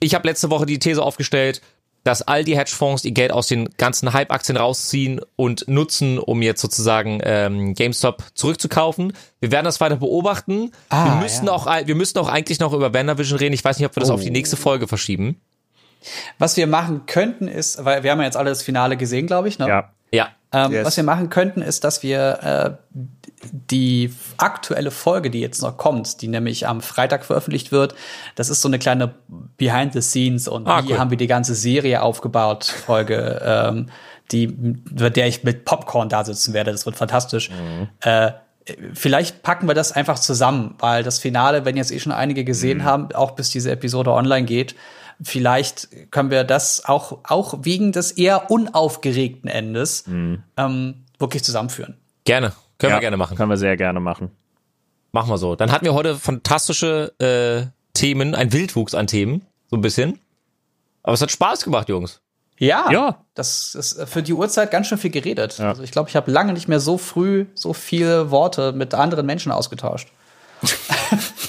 E: Ich habe letzte Woche die These aufgestellt, dass all die Hedgefonds ihr Geld aus den ganzen Hype-Aktien rausziehen und nutzen, um jetzt sozusagen ähm, GameStop zurückzukaufen. Wir werden das weiter beobachten.
C: Ah,
E: wir müssen
C: ja.
E: auch, wir müssen auch eigentlich noch über WandaVision reden. Ich weiß nicht, ob wir das auf
C: Oh.
E: die nächste Folge verschieben.
C: Was wir machen könnten, ist, weil wir haben ja jetzt alle das Finale gesehen, glaube ich, ne?
B: Ja.
C: Ähm,
A: Yes.
C: Was wir machen könnten, ist, dass wir äh, die aktuelle Folge, die jetzt noch kommt, die nämlich am Freitag veröffentlicht wird, das ist so eine kleine Behind the Scenes und
E: Ah,
C: wie
E: cool.
C: haben wir die ganze Serie aufgebaut, Folge, ähm, die, bei der ich mit Popcorn da sitzen werde. Das wird fantastisch. Äh, Vielleicht packen wir das einfach zusammen, weil das Finale, wenn jetzt eh schon einige gesehen haben, auch bis diese Episode online geht, vielleicht können wir das auch, auch wegen des eher unaufgeregten Endes ähm, wirklich zusammenführen.
E: Gerne. Können
B: ja,
E: wir gerne machen.
B: Können wir sehr gerne machen.
E: Machen wir so. Dann hatten wir heute fantastische äh, Themen, ein Wildwuchs an Themen, so ein bisschen. Aber es hat Spaß gemacht, Jungs.
C: Ja,
B: Ja.
C: das ist für die Uhrzeit ganz schön viel geredet.
B: Ja.
C: Also ich glaube, ich habe lange nicht mehr so früh so viele Worte mit anderen Menschen ausgetauscht. [LAUGHS]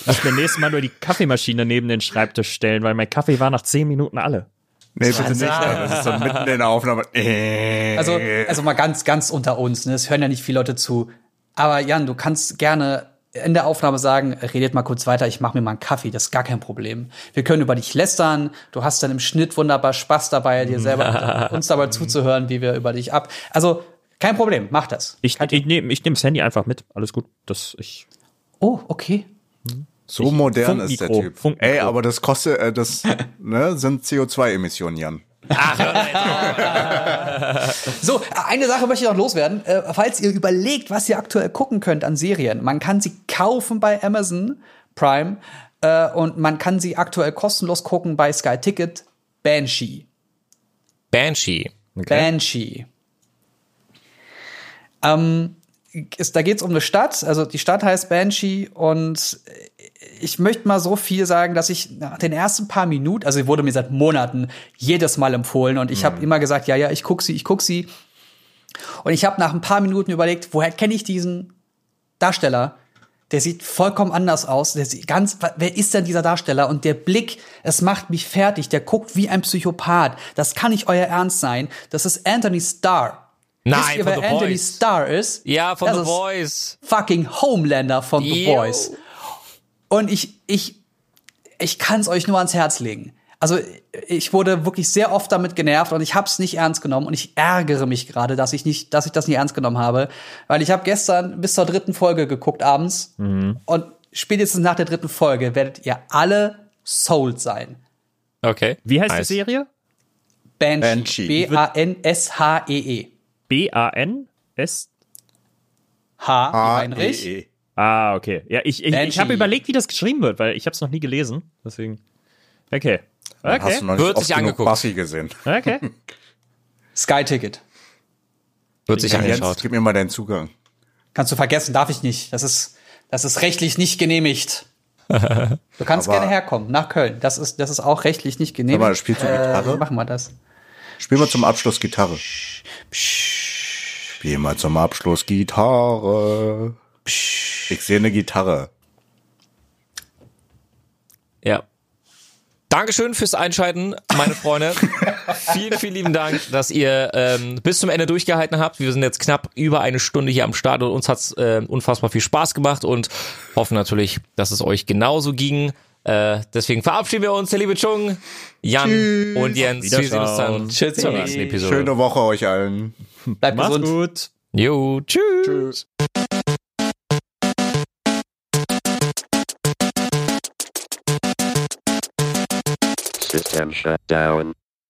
B: Ich will nächstes Mal nur die Kaffeemaschine neben den Schreibtisch stellen, weil mein Kaffee war nach zehn Minuten alle.
A: Nee, bitte nicht. Das ist so mitten in der Aufnahme. Äh.
C: Also, also mal ganz, ganz unter uns. Ne? Es hören ja nicht viele Leute zu. Aber Jan, du kannst gerne in der Aufnahme sagen, redet mal kurz weiter, ich mache mir mal einen Kaffee, das ist gar kein Problem. Wir können über dich lästern, du hast dann im Schnitt wunderbar Spaß dabei, dir selber [LAUGHS] uns dabei zuzuhören, wie wir über dich ab. Also kein Problem, mach das.
B: Ich, ich nehme ich nehm das Handy einfach mit. Alles gut. Das, ich,
C: Oh, okay.
A: So modern ist der Typ.
B: Funkmikro.
A: Ey, aber das kostet, äh, das [LAUGHS] ne, sind CO2-Emissionen, Jan. [LAUGHS]
C: So, eine Sache möchte ich noch loswerden. Äh, falls ihr überlegt, was ihr aktuell gucken könnt an Serien, man kann sie kaufen bei Amazon Prime äh, und man kann sie aktuell kostenlos gucken bei Sky Ticket. Banshee.
E: Banshee.
C: Banshee. Ähm, ist, da geht es um eine Stadt, also die Stadt heißt Banshee und ich möchte mal so viel sagen, dass ich nach den ersten paar Minuten, also wurde mir seit Monaten jedes Mal empfohlen und ich habe immer gesagt, ja, ja, ich guck sie, ich guck sie. Und ich habe nach ein paar Minuten überlegt, woher kenne ich diesen Darsteller? Der sieht vollkommen anders aus. Der sieht ganz, wer ist denn dieser Darsteller? Und der Blick, es macht mich fertig. Der guckt wie ein Psychopath. Das kann nicht euer Ernst sein. Das ist Anthony Starr.
E: Nein,
C: ihr,
E: von
C: wer
E: The
C: Anthony
E: Boys.
C: Starr ist?
E: Ja, von
C: Das
E: The Voice.
C: Fucking Homelander von The
E: Yo.
C: Und ich, ich, ich kann es euch nur ans Herz legen. Also ich wurde wirklich sehr oft damit genervt und ich habe es nicht ernst genommen und ich ärgere mich gerade, dass ich nicht, dass ich das nicht ernst genommen habe, weil ich habe gestern bis zur dritten Folge geguckt abends und spätestens nach der dritten Folge werdet ihr alle sold sein.
E: Okay.
B: wie heißt
E: Nice.
B: die Serie?
C: Banshee.
A: Banshee.
C: B-A-N-S-H-E-E.
B: B-A-N-S?
C: H wie Heinrich.
B: Ah, okay. Ja, ich, ich, ich habe überlegt, wie das geschrieben wird, weil ich habe es noch nie gelesen. Deswegen. Okay.
A: Dann Hast
B: Okay.
A: du noch nicht
E: Wird
A: oft
E: sich angeguckt.
A: Buffy gesehen.
B: Okay. [LAUGHS]
C: Sky Ticket.
E: Wird sich
A: Jens,
E: angeschaut.
A: gib mir mal deinen Zugang.
C: Kannst du vergessen, darf ich nicht. Das ist, das ist rechtlich nicht genehmigt. [LAUGHS] Du kannst
A: Aber-
C: gerne herkommen, nach Köln. Das ist, das ist auch rechtlich nicht genehmigt.
A: Mal, spielst du Gitarre?
C: Äh, machen wir das.
A: Spiel mal zum Abschluss Gitarre. Spiel mal zum Abschluss Gitarre. Ich sehe eine Gitarre.
E: Ja. Dankeschön fürs Einschalten, meine Freunde. [LAUGHS] vielen, vielen lieben Dank, dass ihr ähm, bis zum Ende durchgehalten habt. Wir sind jetzt knapp über eine Stunde hier am Start und uns hat's äh, unfassbar viel Spaß gemacht und hoffen natürlich, dass es euch genauso ging. Äh, deswegen verabschieden wir uns, der liebe Chung, Jan und Jens. Wir sehen uns dann
C: Tschüssi.
E: zur nächsten Episode.
A: Schöne Woche euch allen.
C: Bleibt
B: Mach's
C: gesund.
B: gut.
E: Jo, tschüss.
A: Tschüss.
D: System shut down.